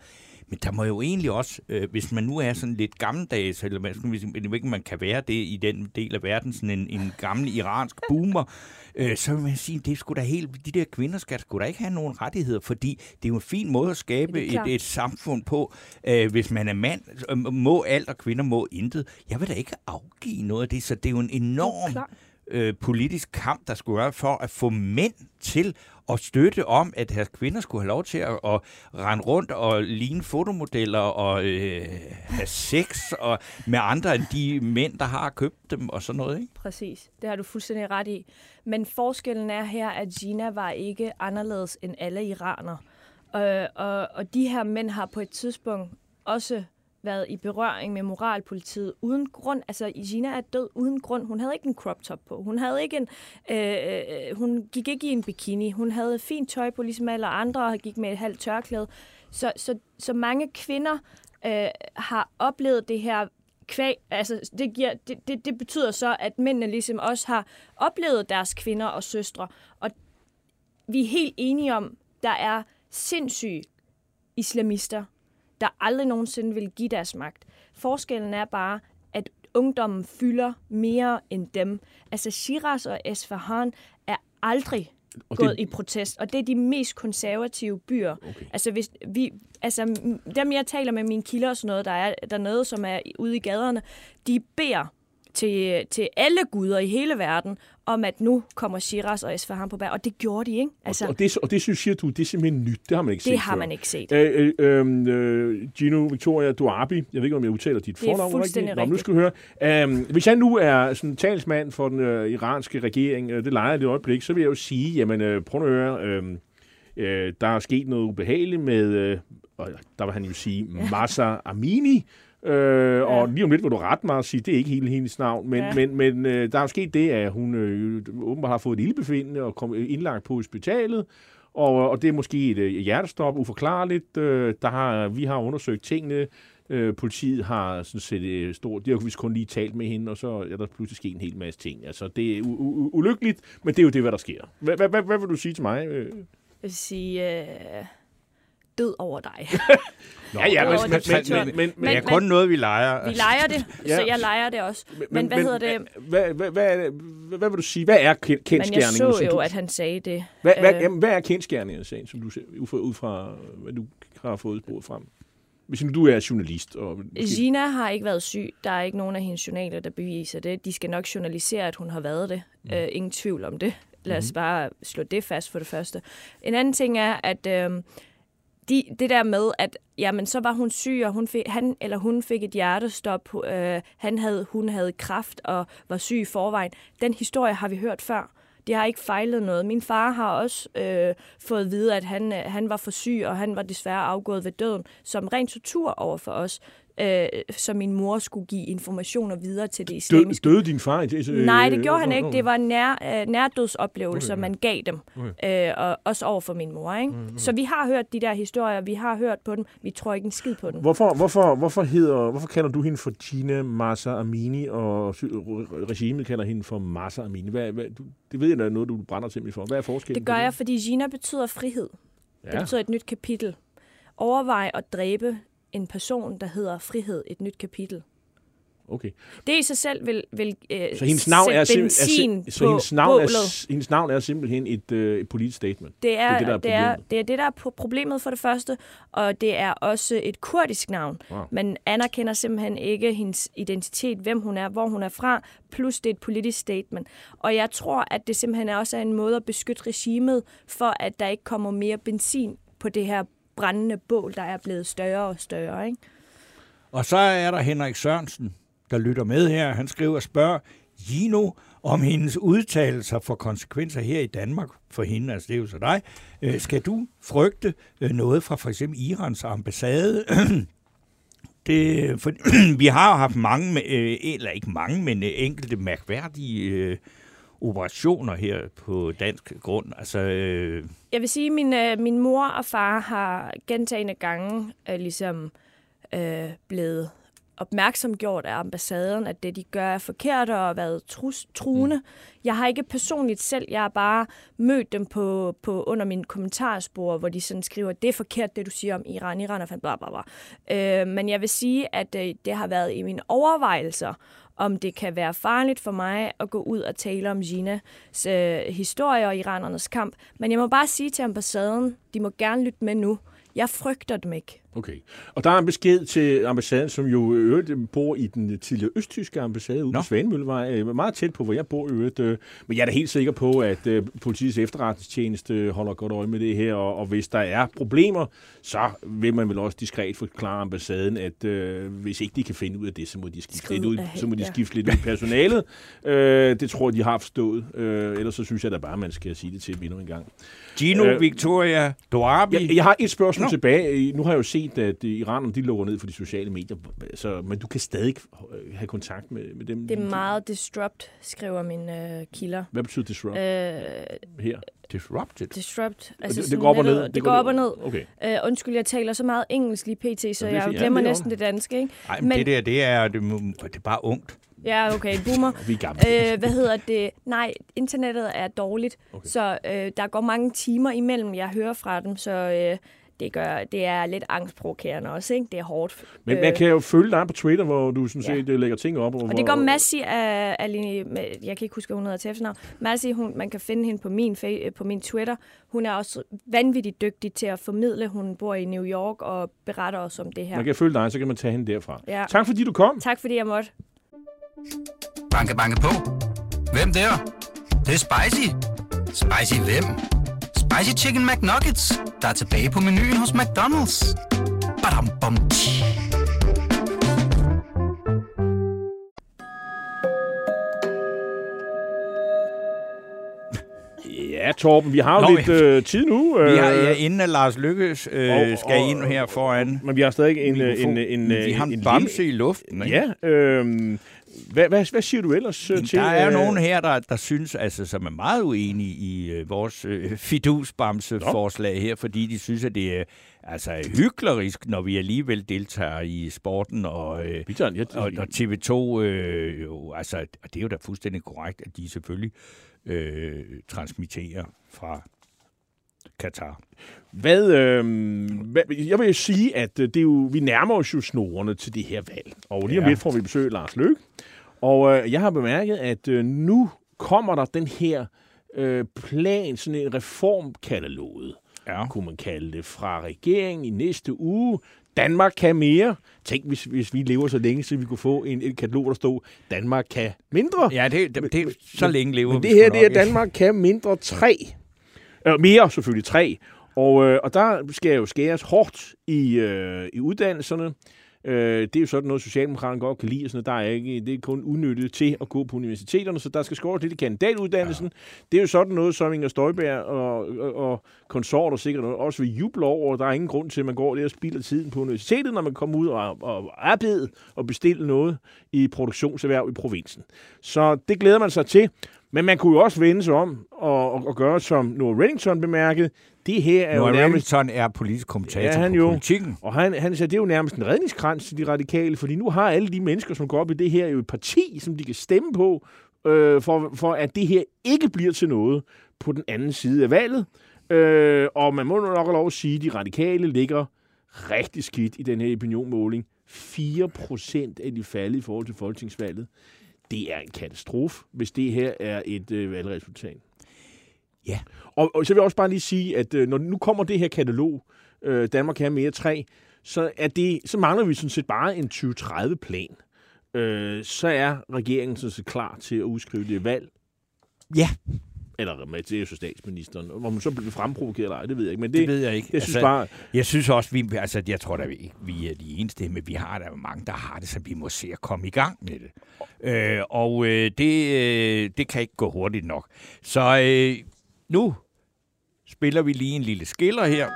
S2: Men der må jo egentlig også, øh, hvis man nu er sådan lidt gammeldags, eller man, ved ikke, om man kan være det i den del af verden, sådan en, en gammel iransk boomer, øh, så vil man sige, det sgu da helt, de der kvinder skal sgu da ikke have nogen rettigheder, fordi det er jo en fin måde at skabe
S5: Det
S2: et, et samfund på. Øh, hvis man er mand, øh, må alt, og kvinder må intet. Jeg vil da ikke afgive noget af det, så det er jo en enorm
S5: klart
S2: øh, politisk kamp, der skulle være for at få mænd til at støtte om, at deres kvinder skulle have lov til at, at rende rundt og ligne fotomodeller og øh, have sex og med andre end de mænd, der har købt dem og sådan noget. Ikke?
S5: Præcis, det har du fuldstændig ret i. Men forskellen er her, at Gina var ikke anderledes end alle iranere. Øh, og, og de her mænd har på et tidspunkt også været i berøring med moralpolitiet uden grund. Altså, Gina er død uden grund. Hun havde ikke en crop top på. Hun havde ikke en, øh, øh, hun gik ikke i en bikini. Hun havde fint tøj på, ligesom alle andre, og gik med et halvt tørklæde. Så, så, så mange kvinder øh, har oplevet det her kvæg, altså det, giver, det, det, det betyder så, at mændene ligesom også har oplevet deres kvinder og søstre. Og vi er helt enige om, der er sindssyge islamister, der aldrig nogensinde vil give deres magt. Forskellen er bare, at ungdommen fylder mere end dem. Altså Shiraz og Esfahan er aldrig
S1: Og
S5: gået
S1: det-
S5: i protest, og det er de mest konservative byer. Okay. Altså, hvis vi, altså, dem jeg taler med mine kilder og sådan noget, der er dernede, som er ude i gaderne, de beder til, til alle guder i hele verden, om at nu kommer Shiraz og Esfahan på bær, og det gjorde de, ikke? Altså,
S1: Og, det, og det synes siger du, det er simpelthen nyt. Det har man ikke set
S5: det har
S1: før.
S5: man ikke set.
S1: Øh, øh, øh, Gino Victoria Duarbi, jeg ved ikke, om jeg udtaler dit
S5: Det er
S1: fornavn
S5: fuldstændig
S1: Nå, nu
S5: rigtigt.
S1: skal høre. Øh, hvis jeg nu er sådan talsmand for den øh, iranske regering, øh, det leger jeg det øjeblik, så vil jeg jo sige, jamen øh, prøv at høre, øh, øh, der er sket noget ubehageligt med, øh, og der vil han jo sige, Massa Amini, Øh, og lige om lidt vil du rette mig og sige, det er ikke hele hendes navn, men,
S5: Ja.
S1: men, men øh, der er sket det, at hun øh, åbenbart har fået et ildbefindende og kom indlagt på hospitalet, og, og det er måske et øh, hjertestop, uforklarligt. Øh, der har, vi har undersøgt tingene. Øh, politiet har sådan set øh, stort... De har vist kun lige talt med hende, og så er der pludselig sket en hel masse ting. Altså, det er u- ulykkeligt, men det er jo det, hvad der sker. Hvad, hvad, hvad, hvad vil du sige til mig? Øh,
S5: Jeg vil sige, øh, død over dig.
S1: ja, ja,
S5: Udover
S1: men, men, men, men, men,
S2: Men, er kun noget, vi leger.
S5: Vi leger det,
S1: Ja.
S5: så jeg leger det også. Men, hvad hedder det?
S1: Hvad, hvad, hvad, er hvad, hvad vil du sige? Hvad er ken-
S5: Men jeg
S1: kendskærningen?
S5: så jo,
S1: du,
S5: at han sagde det.
S1: hvad, hvad,
S5: Øh,
S1: jamen, hvad er kendskærningen, sagen, som du ser, ud fra, ud fra, hvad du har fået sporet frem? Hvis nu du er journalist. Og, måske-
S5: Gina har ikke været syg. Der er ikke nogen af hendes journaler, der beviser det. De skal nok journalisere, at hun har været det. Mm. Øh, ingen tvivl om det. Lad os bare slå det fast for det første. En anden ting er, at øh, de, det der med, at jamen, så var hun syg, og hun fik, han eller hun fik et hjertestop. Øh, han havde, hun havde kraft og var syg i forvejen. Den historie har vi hørt før. Det har ikke fejlet noget. Min far har også øh, fået at vide, at han, øh, han var for syg, og han var desværre afgået ved døden, som ren tortur over for os, øh, så min mor skulle give informationer videre til det islamiske.
S1: døde din far? det- øh,
S5: Nej, det gjorde han ikke. Det var nær, øh, nærdødsoplevelser, man gav dem. Øh, og også over for min mor. Ikke? Så vi har hørt de der historier, vi har hørt på dem. Vi tror ikke en skid på dem.
S1: Hvorfor, hvorfor, hvorfor, hedder, hvorfor kalder du hende for Gina Massa Amini, og regimet kalder hende for Massa Amini? Hvad, hvad, du, det ved jeg, er noget, du brænder simpelthen for. Hvad er forskellen?
S5: Det gør jeg, fordi Gina betyder frihed. Det
S1: Ja.
S5: betyder et nyt kapitel. Overvej at dræbe en person, der hedder frihed, et nyt kapitel.
S1: Okay.
S5: Det i sig selv vil, vil øh,
S1: Så hendes navn er, sim- er,
S5: benzin
S1: sim- så
S5: på
S1: hendes navn
S5: bålet.
S1: er, hendes navn er simpelthen et, øh, et politisk statement.
S5: Det er
S1: det er det, der er
S5: det, er,
S1: problemet.
S5: det er det, der er pro- problemet for det første, og det er også et kurdisk navn.
S1: Wow.
S5: Man anerkender simpelthen ikke hendes identitet, hvem hun er, hvor hun er fra, plus det er et politisk statement. Og jeg tror, at det simpelthen også er en måde at beskytte regimet, for at der ikke kommer mere benzin på det her brændende bål, der er blevet større og større. Ikke?
S2: Og så er der Henrik Sørensen, der lytter med her. Han skriver og spørger Gino, om hendes udtalelser får konsekvenser her i Danmark for hende, altså det er jo så dig. Øh, skal du frygte øh, noget fra for eksempel Irans ambassade? det, øh, for, vi har haft mange, øh, eller ikke mange, men enkelte mærkværdige øh, operationer her på dansk grund. Altså, øh,
S5: Jeg vil sige, at min, øh, min mor og far har gentagende gange øh, ligesom øh, blevet opmærksomgjort af ambassaden, at det, de gør, er forkert og har været trus, truende. Mm. Jeg har ikke personligt selv, jeg har bare mødt dem på, på under min kommentarspor, hvor de sådan skriver, det er forkert, det du siger om Iran, Iran fandt bla bla bla. Øh, men jeg vil sige, at øh, det har været i mine overvejelser, om det kan være farligt for mig at gå ud og tale om Ginas øh, historie og iranernes kamp. Men jeg må bare sige til ambassaden, de må gerne lytte med nu. Jeg frygter dem ikke.
S1: Okay. Og der er en besked til ambassaden, som jo øvrigt bor i den tidligere østtyske ambassade ude
S2: Nå.
S1: på Svanemøllevej. øh, Meget tæt på, hvor jeg bor øvrigt. øh, Men jeg er da helt sikker på, at øh, politiets efterretningstjeneste holder godt øje med det her. Og, og hvis der er problemer, så vil man vel også diskret forklare ambassaden, at øh, hvis ikke de kan finde ud af det, så må de skifte
S5: Skrid
S1: lidt ud, så må de
S5: ja.
S1: skifte lidt ud i personalet. øh, det tror jeg, de har forstået. Øh, ellers så synes jeg da bare, man skal sige det til dem endnu en gang.
S2: Gino
S1: Øh,
S2: Victoria Doabi.
S1: Jeg, jeg har et spørgsmål.
S2: Nå.
S1: tilbage. Nu har jeg jo set, at øh, iranerne de lukker ned for de sociale medier, så, men du kan stadig øh, have kontakt med, med dem.
S5: Det er meget disrupt, skriver mine øh, kilder.
S1: Hvad betyder disrupt
S5: Øh,
S1: her?
S2: Disrupted.
S5: disrupt.
S1: det, det
S5: sådan
S1: går op og ned?
S5: Det går op og ned.
S1: Okay.
S5: Øh, undskyld, jeg taler så meget engelsk lige pt, så
S1: det
S5: jeg glemmer
S1: det er
S5: næsten det danske, ikke?
S2: Nej, men,
S5: Men-
S2: det der, det er, det, det er bare ungt.
S5: Ja, okay, boomer.
S1: Vi er gamle.
S5: øh, hvad hedder det? Nej, internettet er dårligt,
S1: Okay.
S5: okay. så øh, der går mange timer imellem, jeg hører fra dem, så øh, det, gør, det er lidt angstprovokerende også, ikke? Det er hårdt.
S1: Men man kan jo følge dig på Twitter, hvor du sådan
S5: Ja.
S1: set øh, lægger ting op. Og,
S5: Og det går Massi af, af jeg kan ikke huske, hun hedder til efternavn. Massi, hun, man kan finde hende på min, øh, på min Twitter. Hun er også vanvittigt dygtig til at formidle. Hun bor i New York og beretter os om det her.
S1: Man kan følge dig, så kan man tage hende derfra.
S5: Ja.
S1: Tak fordi du kom.
S5: Tak fordi jeg måtte.
S6: Banke, banke på. Hvem der? Det, det er spicy. Spicy hvem? Spicy Chicken McNuggets, der er tilbage på menuen hos McDonald's. Badum, bom, tji.
S1: Ja, Torben, vi har jo
S2: Nå,
S1: lidt øh, tid nu.
S2: Vi har,
S1: øh,
S2: ja, inden at Lars Lykkes øh,
S1: og-
S2: skal
S1: og-
S2: ind her foran
S1: Men vi har stadig en, øh,
S2: mikrofon.
S1: en, en,
S2: vi
S1: en,
S2: har
S1: en,
S2: en
S1: en
S2: bamse i luften. ikke?
S1: Ja, øh, hvad, hvad, hvad siger du ellers øh,
S2: Jamen,
S1: til?
S2: Der er
S1: øh,
S2: nogen her, der, der synes, altså, som er meget uenige i øh, vores øh, fidusbamse-forslag her, fordi de synes, at det er altså, hyklerisk, når vi alligevel deltager i sporten, og, øh, og, og TV2, øh, jo, altså, og det er jo da fuldstændig korrekt, at de selvfølgelig øh, transmitterer fra Katar.
S1: Hvad, øh, hvad, jeg vil sige, at øh, det er jo, vi nærmer os jo snorene til det her valg. Og lige om
S2: Ja.
S1: lidt får vi besøg Lars Løkke. Og øh, jeg har bemærket, at øh, nu kommer der den her øh, plan, sådan en reformkataloget,
S2: Ja.
S1: kunne man kalde det, fra regeringen i næste uge. Danmark kan mere. Tænk, hvis, hvis vi lever så længe, så vi kunne få en, et katalog, der stod, Danmark kan mindre.
S2: Ja, det, det, det, så længe lever
S1: Men
S2: vi
S1: det
S2: sgu
S1: her, det er. Danmark kan mindre tre. Øh, mere selvfølgelig tre. Og, øh, og der skal jo skæres hårdt i, øh, i uddannelserne. Øh, det er jo sådan noget, Socialdemokraterne godt kan lide. og Sådan, noget. der er ikke, det er kun udnyttet til at gå på universiteterne, så der skal skåres lidt i kandidatuddannelsen. Ja. Det er jo sådan noget, som Inger Støjberg og, og, og konsorter sikkert også vil juble over. Der er ingen grund til, at man går der og spilder tiden på universitetet, når man kommer ud og, og arbejder og bestiller noget i produktionserhverv i provinsen. Så det glæder man sig til. Men man kunne jo også vende sig om og, og, og gøre, som Noah Reddington bemærkede. Det her er jo
S2: Noah
S1: nærmest...
S2: Remington er politisk kommentator
S1: Ja, han
S2: på
S1: jo.
S2: politikken.
S1: Og han, han sagde, det er jo nærmest en redningskrans til de radikale, fordi nu har alle de mennesker, som går op i det her, jo et parti, som de kan stemme på, øh, for, for at det her ikke bliver til noget på den anden side af valget. Øh, og man må nok have lov at sige, at de radikale ligger rigtig skidt i den her opinionmåling. 4 procent af de falde i forhold til folketingsvalget. Det er en katastrofe, hvis det her er et øh, valgresultat.
S2: Ja.
S1: Og, og så vil jeg også bare lige sige, at øh, når nu kommer det her katalog, øh, Danmark kan mere 3, så, er det, så mangler vi sådan set bare en 2030-plan. Øh, så er regeringen sådan set klar til at udskrive det valg.
S2: Ja.
S1: Eller med det er jo så statsministeren. Hvor man så bliver fremprovokeret eller ej, det ved jeg ikke. Men det,
S2: Det ved jeg ikke.
S1: jeg synes
S2: Altså,
S1: bare,
S2: Jeg synes også, vi, altså, jeg tror da, vi, vi er de eneste, men vi har der mange, der har det, så vi må se at komme i gang med det. Øh, og øh, det, øh, det kan ikke gå hurtigt nok. Så øh, nu spiller vi lige en lille skiller her.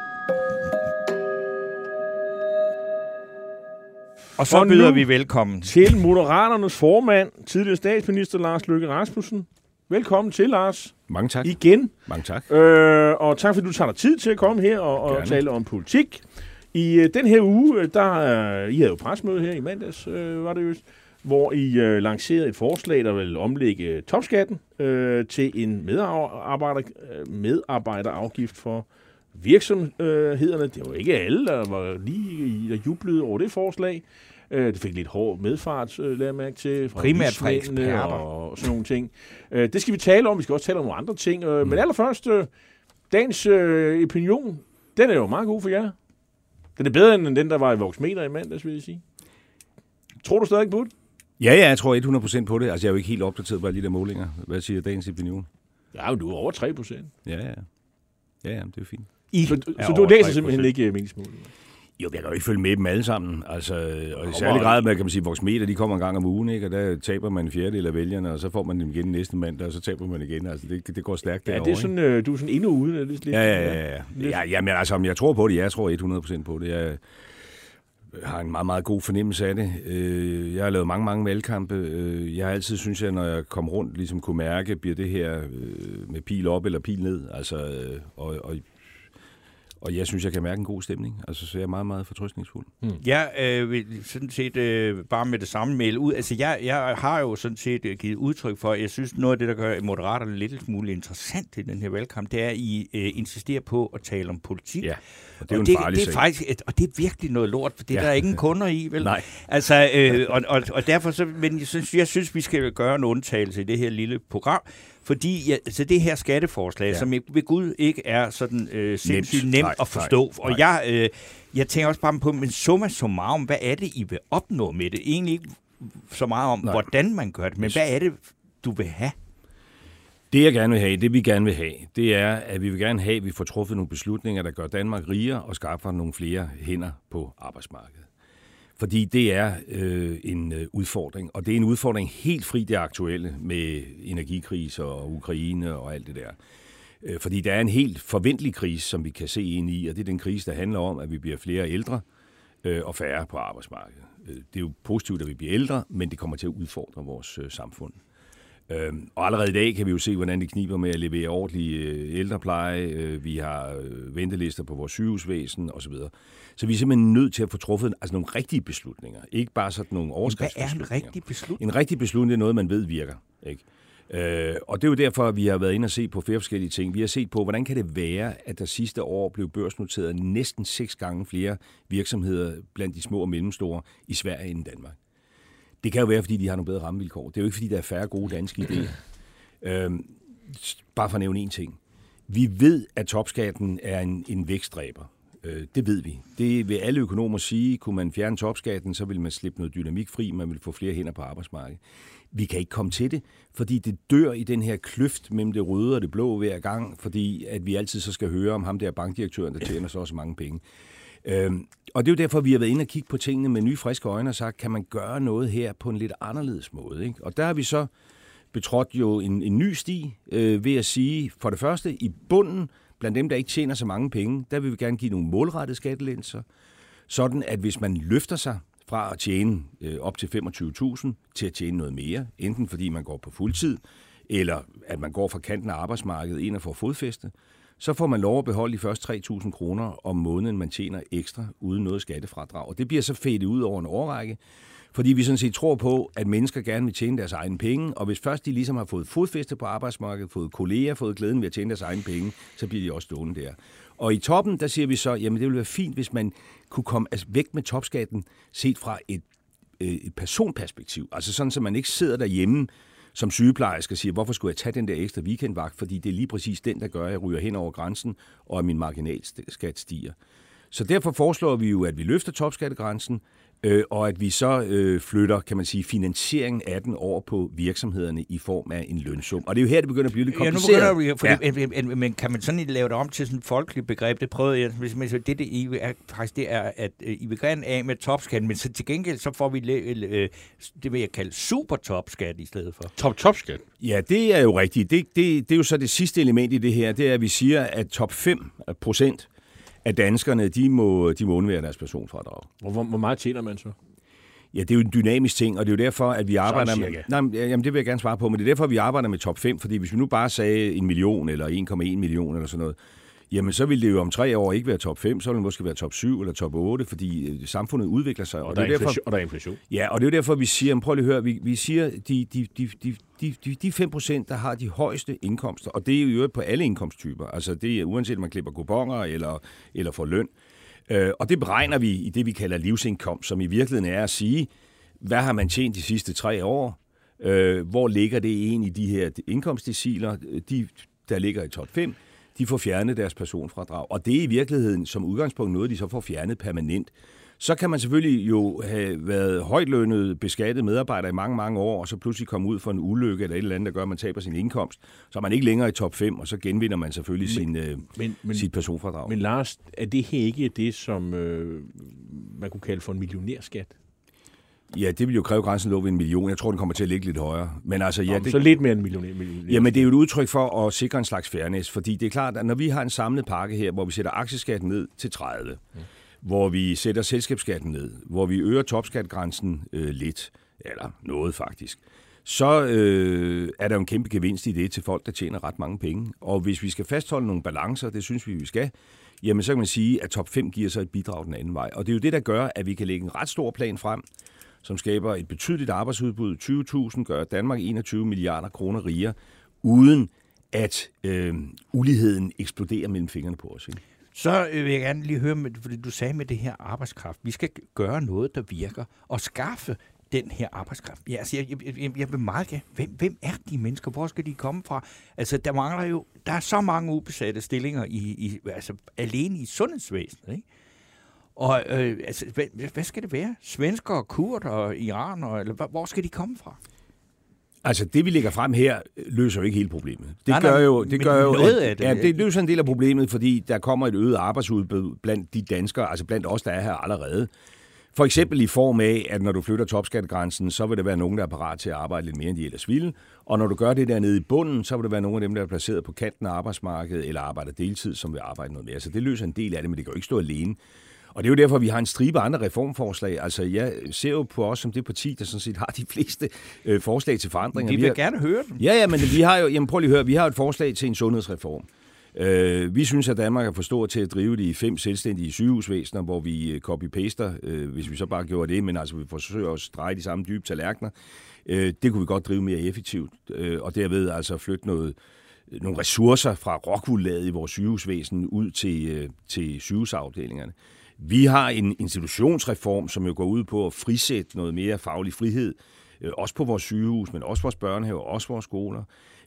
S2: Og så
S1: Og
S2: byder vi velkommen.
S1: til Moderaternes formand, tidligere statsminister Lars Løkke Rasmussen. Velkommen til, Lars.
S3: Mange tak.
S1: Igen.
S3: Mange tak.
S1: Øh, og tak fordi du tager dig tid til at komme her og, og
S3: Gerne.
S1: tale om politik. I øh, den her uge, øh, der øh, I havde jo presmøde her i mandags, øh, var det jo, hvor I øh, lancerede et forslag, der vil omlægge øh, topskatten øh, til en medarbejder, øh, medarbejderafgift for virksomhederne. Det var ikke alle, der var lige der jublede over det forslag. Øh, det fik lidt hård medfart, øh, lader jeg mærke til. Fra
S2: Primært fra eksperter.
S1: Og, sådan nogle ting. Øh, det skal vi tale om. Vi skal også tale om nogle andre ting. Øh, Men allerførst, øh, dagens øh, opinion, den er jo meget god for jer. Den er bedre end den, der var i Voxmeter i mandags, vil jeg sige. Tror du stadig på det?
S7: Ja, ja, jeg tror 100% på det. Altså, jeg er jo ikke helt opdateret på alle de der målinger. Hvad siger dagens opinion?
S1: Ja, men du er over 3 procent.
S7: Ja, ja. Ja, ja, det er fint.
S2: I
S1: Så,
S2: er
S1: så du læser
S2: 3%.
S1: simpelthen ikke øh, meningsmålinger?
S7: Jo, jeg kan jo ikke følge med dem alle sammen. Altså, og i særlig grad, med, kan man sige, Voxmeter, de kommer en gang om ugen, ikke? og der taber man en fjerdedel af vælgerne, og så får man dem igen næste mandag, og så taber man igen. Altså, det, det går stærkt
S1: Ja,
S7: derovre,
S1: det er sådan, øh, du er sådan endnu ude. Lidt, lidt,
S7: Ja, ja, ja. ja. ja, ja men altså, om jeg tror på det, jeg tror 100% på det. Jeg Øh, har en meget, meget god fornemmelse af det. Øh, Jeg har lavet mange, mange valgkampe. Øh, Jeg har altid, synes jeg, når jeg kom rundt, ligesom kunne mærke, bliver det her øh, med pil op eller pil ned. Altså, øh, og, og, og jeg synes, jeg kan mærke en god stemning. Altså, så jeg er meget, meget fortrøstningsfuld.
S2: Jeg øh, vil sådan set øh, bare med det samme melde ud. Altså, jeg, jeg har jo sådan set øh, givet udtryk for, at jeg synes, noget af det, der gør Moderaterne lidt smule interessant i den her valgkamp, det er, at I øh, insisterer på at tale om politik.
S7: Ja, og det er jo
S2: og
S7: en
S2: det,
S7: farlig
S2: det er
S7: sag.
S2: faktisk, et, og det er virkelig noget lort, for det er
S7: Ja.
S2: der ingen kunder i, vel?
S7: Nej.
S2: Altså, øh, og, og, og derfor så, men jeg synes, jeg synes, vi skal gøre en undtagelse i det her lille program, fordi ja, altså det her skatteforslag, ja. Som ved Gud ikke er sådan øh, sindssygt nemt
S7: Nej,
S2: at forstå,
S7: nej,
S2: og
S7: nej.
S2: jeg, øh, jeg tænker også bare på, men summa summarum, hvad er det, I vil opnå med det? Egentlig ikke så meget om. Nej. hvordan man gør det, men hvad er det, du vil have?
S7: Det jeg gerne vil have, det vi gerne vil have, det er, at vi vil gerne have, at vi får truffet nogle beslutninger, der gør Danmark rigere og skaffer nogle flere hænder på arbejdsmarkedet. Fordi det er øh, en øh, udfordring, og det er en udfordring helt fri det aktuelle med energikriser og Ukraine og alt det der. Øh, fordi der er en helt forventelig krise, som vi kan se ind i, og det er den krise, der handler om, at vi bliver flere ældre øh, og færre på arbejdsmarkedet. Øh, det er jo positivt, at vi bliver ældre, men det kommer til at udfordre vores øh, samfund. Øhm, og allerede i dag kan vi jo se, hvordan det kniber med at levere ordentlig øh, ældrepleje. Øh, vi har øh, ventelister på vores sygehusvæsen osv. Så vi er simpelthen nødt til at få truffet altså nogle rigtige beslutninger. Ikke bare sådan nogle
S2: Hvad er
S7: overskriftsbeslutninger.
S2: en rigtig beslutning?
S7: En rigtig beslutning er noget, man ved virker. Ikke? Øh, og det er jo derfor, at vi har været inde og se på flere forskellige ting. Vi har set på, hvordan kan det være, at der sidste år blev børsnoteret næsten seks gange flere virksomheder blandt de små og mellemstore i Sverige end i Danmark. Det kan jo være, fordi de har nogle bedre rammevilkår. Det er jo ikke, fordi der er færre gode danske idéer. Øhm, bare for at nævne en ting. Vi ved, at topskatten er en, en vækstdræber. Øh, det ved vi. Det vil alle økonomer sige. Kunne man fjerne topskatten, så vil man slippe noget dynamik fri. Man vil få flere hænder på arbejdsmarkedet. Vi kan ikke komme til det, fordi det dør i den her kløft mellem det røde og det blå hver gang, fordi at vi altid så skal høre om ham der bankdirektøren, der tjener så også mange penge. Øhm, og det er jo derfor, vi har været inde og kigge på tingene med nye friske øjne og sagt, kan man gøre noget her på en lidt anderledes måde? Ikke? Og der har vi så betrådt jo en, en ny sti øh, ved at sige, for det første, i bunden, blandt dem, der ikke tjener så mange penge, der vil vi gerne give nogle målrettede skattelettelser, sådan at hvis man løfter sig fra at tjene øh, op til 25.000 til at tjene noget mere, enten fordi man går på fuldtid, eller at man går fra kanten af arbejdsmarkedet ind og får fodfæste, så får man lov at beholde de første 3.000 kroner om måneden, man tjener ekstra uden noget skattefradrag. Og det bliver så fedt ud over en årrække, fordi vi sådan set tror på, at mennesker gerne vil tjene deres egne penge, og hvis først de ligesom har fået fodfæste på arbejdsmarkedet, fået kolleger, fået glæden ved at tjene deres egne penge, så bliver de også stående der. Og i toppen, der siger vi så, jamen det ville være fint, hvis man kunne komme altså væk med topskatten, set fra et, øh, et personperspektiv. Altså sådan, så man ikke sidder derhjemme som sygeplejerske siger, hvorfor skulle jeg tage den der ekstra weekendvagt, fordi det er lige præcis den, der gør, at jeg ryger hen over grænsen, og at min marginalskat stiger. Så derfor foreslår vi jo, at vi løfter topskattegrænsen, øh, og at vi så øh, flytter, kan man sige, finansieringen af den over på virksomhederne i form af en lønsum. Og det er jo her, det begynder at blive lidt
S2: Ja, nu
S7: kompliceret.
S2: begynder vi, fordi, ja. men kan man sådan lave det om til sådan et folkeligt begreb? Det prøvede jeg. Hvis man, så det, det I er, faktisk, det er, at øh, I vil gerne af med topskat, men så til gengæld så får vi, øh, det vil jeg kalde super topskat i stedet for.
S1: Top topskat.
S7: Ja, det er jo rigtigt. Det, det, det er jo så det sidste element i det her, det er, at vi siger, at top 5 procent af danskerne, de må, de må undvære deres personfradrag.
S1: Hvor, hvor, hvor meget tjener man så?
S7: Ja, det er jo en dynamisk ting, og det er jo derfor, at vi arbejder med... Nej, men, ja, jamen, det vil jeg gerne svare på, men det er derfor, at vi arbejder med top 5, fordi hvis vi nu bare sagde en million eller 1,1 million eller sådan noget, jamen så vil det jo om tre år ikke være top 5, så vil det måske være top 7 eller top 8, fordi øh, samfundet udvikler sig.
S1: Og, der, er
S7: det er derfor,
S1: og der er inflation.
S7: Ja, og det er jo derfor, vi siger, prøv lige at høre, vi, vi siger, de, de, de, de, de, de, de 5 procent, der har de højeste indkomster, og det er jo i øvrigt på alle indkomsttyper, altså det er uanset om man klipper kuponer eller, eller får løn, øh, og det beregner vi i det, vi kalder livsindkomst, som i virkeligheden er at sige, hvad har man tjent de sidste tre år, øh, hvor ligger det egentlig i de her indkomstdeciler, de, der ligger i top 5, de får fjernet deres personfradrag. Og det er i virkeligheden som udgangspunkt noget, de så får fjernet permanent. Så kan man selvfølgelig jo have været højtlønnet, beskattet medarbejder i mange, mange år, og så pludselig komme ud for en ulykke eller et eller andet, der gør, at man taber sin indkomst. Så er man ikke længere i top 5, og så genvinder man selvfølgelig men, sin, øh,
S1: Men, men,
S7: sit personfradrag.
S1: men Lars, er det her ikke det, som øh, man kunne kalde for en millionærskat?
S7: Ja, det vil jo kræve grænsen lå ved en million. Jeg tror, den kommer til at ligge lidt højere. Men altså, ja,
S1: Ja,
S7: det,
S1: Så lidt mere end en millionær.
S7: Jamen, det er jo et udtryk for at sikre en slags fairness, fordi det er klart, at når vi har en samlet pakke her, hvor vi sætter aktieskatten ned til 30, mm. hvor vi sætter selskabsskatten ned, hvor vi øger topskatgrænsen øh, lidt, eller noget faktisk, så øh, er der jo en kæmpe gevinst i det til folk, der tjener ret mange penge. Og hvis vi skal fastholde nogle balancer, det synes vi, vi skal, jamen så kan man sige, at top 5 giver sig et bidrag den anden vej. Og det er jo det, der gør, at vi kan lægge en ret stor plan frem, som skaber et betydeligt arbejdsudbud. 20.000 gør Danmark 21 milliarder kroner rigere, uden at øh, uligheden eksploderer mellem fingrene på os. Ikke?
S2: Så øh, vil jeg gerne lige høre, med, fordi du sagde med det her arbejdskraft, vi skal gøre noget, der virker, og skaffe den her arbejdskraft. Ja, altså, jeg, jeg, jeg, jeg vil meget gerne, hvem, hvem er de mennesker? Hvor skal de komme fra? Altså, der mangler jo, der er så mange ubesatte stillinger i, i altså, alene i sundhedsvæsenet, ikke? Og øh, altså, hvad, hvad skal det være? Svensker, kurder, iranere, eller hvor- skal de komme fra?
S7: Altså, det vi lægger frem her, løser jo ikke hele problemet. Det
S2: Nej,
S7: gør jo, det gør jo
S2: noget
S7: at-
S2: det.
S7: Ja, det løser en del af problemet, fordi der kommer et øget arbejdsudbud blandt de danskere, altså blandt os, der er her allerede. For eksempel i form af, at når du flytter topskattegrænsen, så vil der være nogen, der er parat til at arbejde lidt mere, end de ellers ville. Og når du gør det der nede i bunden, så vil der være nogle af dem, der er placeret på kanten af arbejdsmarkedet, eller arbejder deltid, som vil arbejde noget mere. Så det løser en del af det, men det kan jo ikke stå alene. Og det er jo derfor, vi har en stribe andre reformforslag. Altså, jeg ser jo på os som det parti, der sådan set har de fleste øh, forslag til forandringer.
S2: Vi
S7: Vi
S2: vil
S7: har-
S2: gerne høre dem.
S7: Ja, ja, men vi har jo, jamen prøv lige at høre, vi har et forslag til en sundhedsreform. Øh, vi synes, at Danmark er for stor til at drive de fem selvstændige sygehusvæsener, hvor vi øh, copy-paster, øh, hvis vi så bare gjorde det, men altså vi forsøger at dreje de samme dybe tallerkener. Øh, det kunne vi godt drive mere effektivt, øh, og derved altså flytte noget, nogle ressourcer fra rockwool i vores sygehusvæsen ud til, øh, til sygehusafdelingerne. Vi har en institutionsreform, som jo går ud på at frisætte noget mere faglig frihed, øh, også på vores sygehus, men også vores børnehaver, også vores skoler.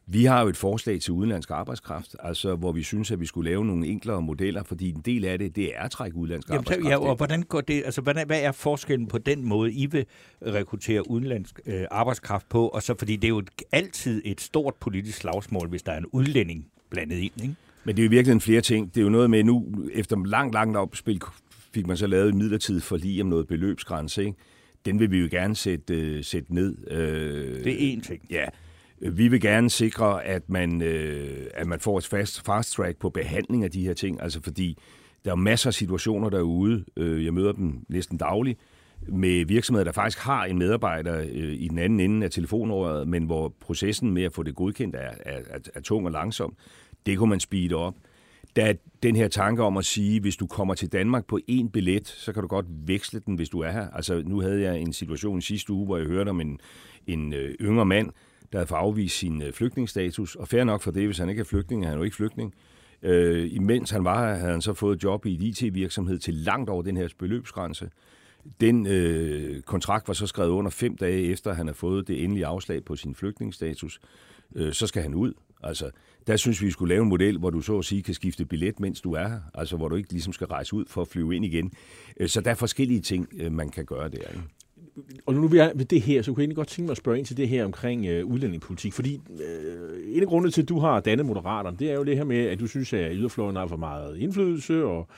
S7: Vi har jo et forslag til udenlandsk arbejdskraft, altså hvor vi synes, at vi skulle lave nogle enklere modeller, fordi en del af det, det er at trække udenlandsk
S2: Jamen,
S7: arbejdskraft.
S2: ja, og hvordan går det, altså, hvordan, hvad er forskellen på den måde, I vil rekruttere udenlandsk øh, arbejdskraft på, og så, fordi det er jo altid et stort politisk slagsmål, hvis der er en udlænding blandet ind, ikke?
S7: Men det er jo virkelig flere ting. Det er jo noget med nu, efter langt, langt opspil, fik man så lavet en midlertidig forlig om noget beløbsgrænse. Ikke? Den vil vi jo gerne sætte, øh, sætte ned. Øh,
S2: Det er én ting.
S7: Ja. Vi vil gerne sikre, at man, øh, at man får et fast, fast track på behandling af de her ting. Altså fordi der er masser af situationer derude. Øh, jeg møder dem næsten dagligt med virksomheder, der faktisk har en medarbejder øh, i den anden ende af telefonåret, men hvor processen med at få det godkendt er, er, er, er tung og langsom. Det kunne man speede op. Der er den her tanke om at sige, hvis du kommer til Danmark på én billet, så kan du godt veksle den, hvis du er her. Altså, nu havde jeg en situation sidste uge, hvor jeg hørte om en, en øh, yngre mand, der havde fået afvist sin øh, flygtningsstatus. Og fair nok for det, hvis han ikke er flygtning, er han jo ikke flygtning. Øh, imens han var her, havde han så fået job i et IT-virksomhed til langt over den her beløbsgrænse. Den øh, kontrakt var så skrevet under fem dage efter, at han har fået det endelige afslag på sin flygtningsstatus. Øh, så skal han ud. Altså, der synes vi, vi skulle lave en model, hvor du så at sige kan skifte billet, mens du er her. Altså, hvor du ikke ligesom skal rejse ud for at flyve ind igen. Øh, så der er forskellige ting, øh, man kan gøre der. Ikke?
S1: Og nu vi er ved det her, så kunne jeg egentlig godt tænke mig at spørge ind til det her omkring øh, udlændingepolitik. Fordi øh, en af grundene til, at du har dannet Moderaterne, det er jo det her med, at du synes, at yderfløjen har for meget indflydelse, og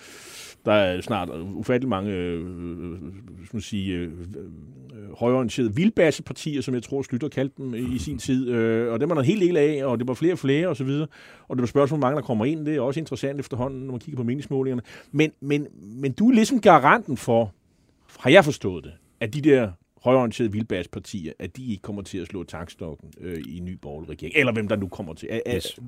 S1: der er snart ufattelig mange øh, øh, skal man sige, øh, øh, højorienterede vildbassepartier, som jeg tror, Slytter kaldte dem i sin tid. Øh, og dem er der en hel del af, og det var flere og flere osv. Og det var spørgsmål, hvor mange der kommer ind. Det er også interessant efterhånden, når man kigger på meningsmålingerne. Men, men, men du er ligesom garanten for, har jeg forstået det, at de der højorienterede vildbaspartier, at de ikke kommer til at slå tankstokken øh, i en ny borgerlig regering, eller hvem der nu kommer til. Er,
S7: Yes.
S1: yes.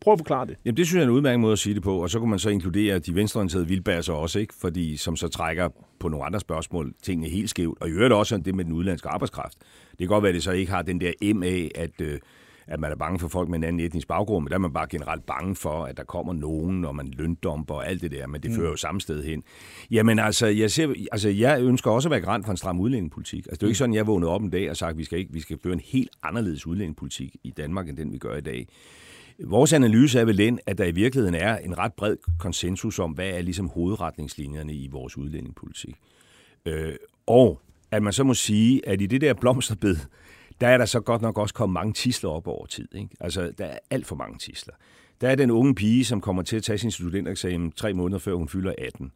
S1: prøv at forklare det.
S7: Jamen, det synes jeg er en udmærket måde at sige det på, og så kunne man så inkludere de venstreorienterede vildbasser også, ikke? Fordi, som så trækker på nogle andre spørgsmål tingene helt skævt, og i øvrigt også det med den udlandske arbejdskraft. Det kan godt være, at det så ikke har den der M af, at, øh, at man er bange for folk med en anden etnisk baggrund, men der er man bare generelt bange for, at der kommer nogen, og man løndumper og alt det der, men det fører jo samme sted hen. Jamen altså, jeg, ser, altså, jeg ønsker også at være garant for en stram udlændingepolitik. Altså, det er jo ikke sådan, jeg vågnede op en dag og sagde, at vi skal, ikke, vi skal føre en helt anderledes udlændingepolitik i Danmark, end den vi gør i dag. Vores analyse er vel den, at der i virkeligheden er en ret bred konsensus om, hvad er ligesom hovedretningslinjerne i vores udlændingepolitik. Øh, og at man så må sige, at i det der blomsterbed, der er der så godt nok også kommet mange tisler op over tid. Ikke? Altså, der er alt for mange tisler. Der er den unge pige, som kommer til at tage sin studentereksamen tre måneder før hun fylder 18.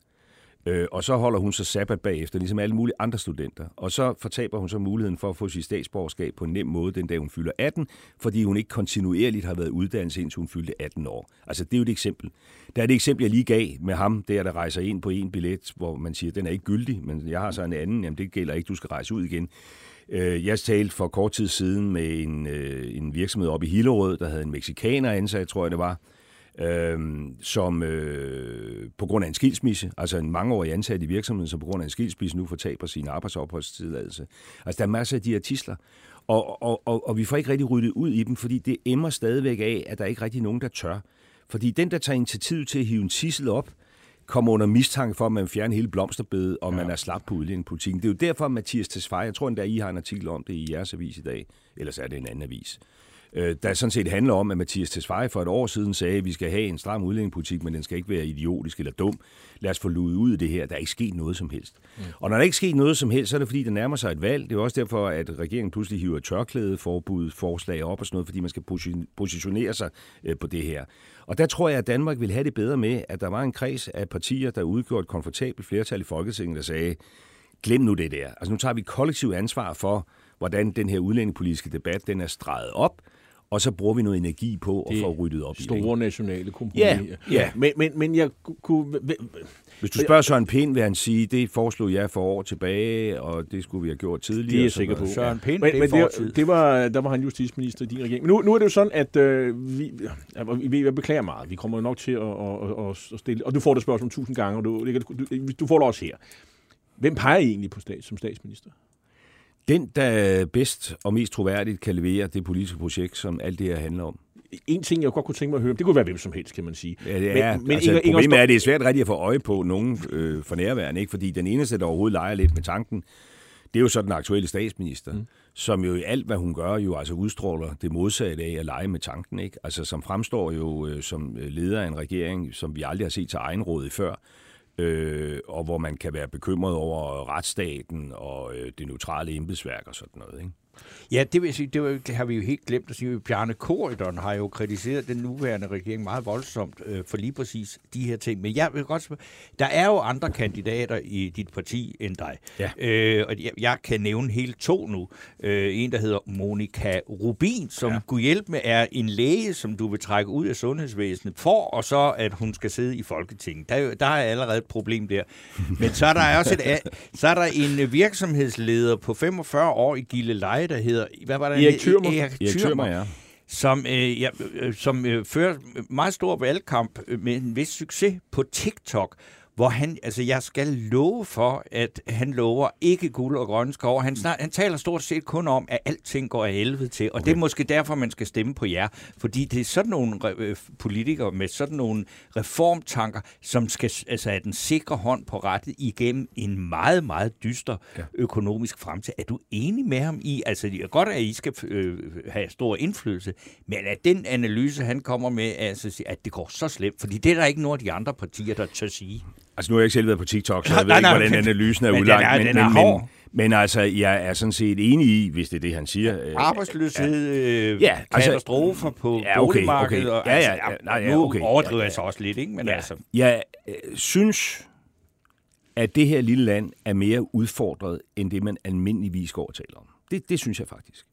S7: Øh, og så holder hun så sabbat bagefter, ligesom alle mulige andre studenter. Og så fortaber hun så muligheden for at få sit statsborgerskab på en nem måde den dag, hun fylder 18, fordi hun ikke kontinuerligt har været uddannet, indtil hun fyldte 18 år. Altså, det er jo et eksempel. Der er det eksempel, jeg lige gav med ham, der der rejser ind på en billet, hvor man siger, den er ikke gyldig, men jeg har så en anden, jamen det gælder ikke, du skal rejse ud igen. Øh, Jeg talte for kort tid siden med en, øh, en virksomhed oppe i Hillerød, der havde en meksikaner ansat, tror jeg det var, øh, som øh, på grund af en skilsmisse, altså en mangeårig ansat i virksomheden, som på grund af en skilsmisse nu fortaber sin arbejdsopholdstilladelse. Altså der er masser af de her tisler, og, og, og, og vi får ikke rigtig ryddet ud i dem, fordi det emmer stadigvæk af, at der ikke rigtig nogen, der tør. Fordi den, der tager initiativ til at hive en tissel op, kommer under mistanke for, at man fjerner hele blomsterbedet, og ja. man er slap på udlændingepolitikken. Det er jo derfor, at Mathias Tesfaye, jeg tror endda, I har en artikel om det i jeres avis i dag, ellers er det en anden avis, øh, der sådan set handler om, at Mathias Tesfaye for et år siden sagde, at vi skal have en stram udlændingepolitik, men den skal ikke være idiotisk eller dum. Lad os få luet ud i det her. Der er ikke sket noget som helst. Mm. Og når der ikke er sket noget som helst, så er det fordi, der nærmer sig et valg. Det er også derfor, at regeringen pludselig hiver et tørklæde, forbud, forslag op og sådan noget, fordi man skal positionere sig øh, på det her. Og der tror jeg, at Danmark vil have det bedre med, at der var en kreds af partier, der udgjorde et komfortabelt flertal i Folketinget, der sagde, glem nu det der. Altså nu tager vi kollektiv ansvar for, hvordan den her udlændingepolitiske debat, den er streget op, og så bruger vi noget energi på at
S1: Det
S7: få ryddet op i
S1: Store nationale kompromis.
S7: Ja, ja.
S1: Men, men, men jeg kunne...
S7: Hvis du spørger Søren Pind, vil han sige, det foreslog jeg for år tilbage, og det skulle vi have gjort tidligere.
S1: Det er jeg sikker på.
S2: Søren Pind,
S1: Men,
S2: det er
S1: men det, det var, der var han justitsminister i din regering. Men nu, nu er det jo sådan, at øh, vi, jeg beklager meget. Vi kommer jo nok til at, at, at, at stille... Og du får det spørgsmål tusind gange, og du, du, du får det også her. Hvem peger I egentlig på stat, som statsminister?
S7: Den, der bedst og mest troværdigt kan levere det politiske projekt, som alt det her handler om.
S1: En ting, jeg godt kunne tænke mig at høre, det kunne være hvem som helst, kan man sige.
S7: Ja, det er, men, men altså,
S1: Inger, Inger
S7: problemet er,
S1: Støj-
S7: at det er svært rigtig at få øje på nogen øh, for nærværende, ikke? fordi den eneste, der overhovedet leger lidt med tanken, det er jo så den aktuelle statsminister, mm. som jo i alt, hvad hun gør, jo altså udstråler det modsatte af at lege med tanken. Ikke? Altså som fremstår jo øh, som leder af en regering, som vi aldrig har set til egen råd før, øh, og hvor man kan være bekymret over retsstaten og øh, det neutrale embedsværk og sådan noget. Ikke?
S2: Ja, det vil sige, det, var, det har vi jo helt glemt at sige. Bjarne Korydon har jo kritiseret den nuværende regering meget voldsomt øh, for lige præcis de her ting. Men jeg vil godt spørge, der er jo andre kandidater i dit parti end dig.
S7: Ja.
S2: Øh, og jeg, jeg kan nævne helt to nu. Øh, en, der hedder Monika Rubin, som ja. kunne hjælpe med, er en læge, som du vil trække ud af sundhedsvæsenet for, og så at hun skal sidde i Folketinget. Der, er der er allerede et problem der. Men så er der også et, så er der en øh, virksomhedsleder på 45 år i Gilleleje, der hedder, hvad var det?
S1: Erik Thürmer.
S2: Erik
S7: Thürmer, ja.
S2: som, øh, ja, øh, som øh, fører meget stor valgkamp med en vis succes på TikTok, hvor han, altså jeg skal love for, at han lover ikke guld og grønne skove. Han, snart, han taler stort set kun om, at alting går af helvede til, og okay. det er måske derfor, man skal stemme på jer, fordi det er sådan nogle øh, politikere med sådan nogle reformtanker, som skal altså have den sikre hånd på rettet igennem en meget, meget dyster ja. økonomisk fremtid. Er du enig med ham i, altså det er godt, at I skal øh, have stor indflydelse, men at den analyse, han kommer med, altså, at det går så slemt, fordi det er der ikke nogen af de andre partier, der tør sige.
S7: Altså nu har jeg ikke selv været på TikTok, så jeg ved
S2: Nej,
S7: ikke,
S2: nej,
S7: hvordan
S2: men-
S7: analysen er
S2: men den
S7: udlagt.
S2: er-
S7: men,
S2: den er
S7: men,
S2: hård.
S7: men, men altså, jeg er sådan set enig i, hvis det er det, han siger. øh,
S2: Arbejdsløshed, øh,
S7: Ja,
S2: ja,
S7: altså-
S2: katastrofer på
S7: Ja, okay,
S2: boligmarkedet.
S7: okay.
S2: Og,
S7: Ja, ja,
S2: altså,
S7: ja, nej, ja,
S2: nu
S7: okay.
S2: overdriver
S7: Ja,
S2: jeg så også lidt, ikke? Men
S7: Ja.
S2: altså,
S7: Jeg øh, synes, at det her lille land er mere udfordret, end det man almindeligvis går og taler om. Det, det synes jeg faktisk.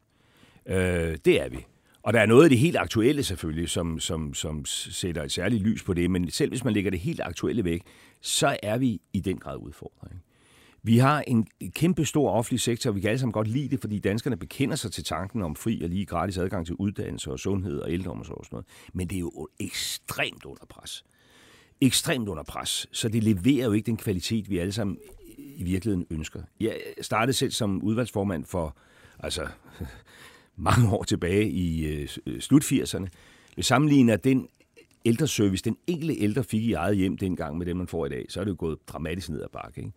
S7: Øh, det er vi. Og der er noget af det helt aktuelle selvfølgelig, som, som, som sætter et særligt lys på det, men selv hvis man lægger det helt aktuelle væk, så er vi i den grad udfordret. ikke? Vi har en kæmpe stor offentlig sektor, og vi kan alle sammen godt lide det, fordi danskerne bekender sig til tanken om fri og lige gratis adgang til uddannelse og sundhed og ældreomsorg og sådan noget. Men det er jo ekstremt under pres. Ekstremt under pres. Så det leverer jo ikke den kvalitet, vi alle sammen i virkeligheden ønsker. Jeg startede selv som udvalgsformand for altså, mange år tilbage i øh, slut 80'erne. Hvis sammenligner den ældreservice, den enkelte ældre fik i eget hjem dengang med det, man får i dag, så er det jo gået dramatisk ned ad bakke. Ikke?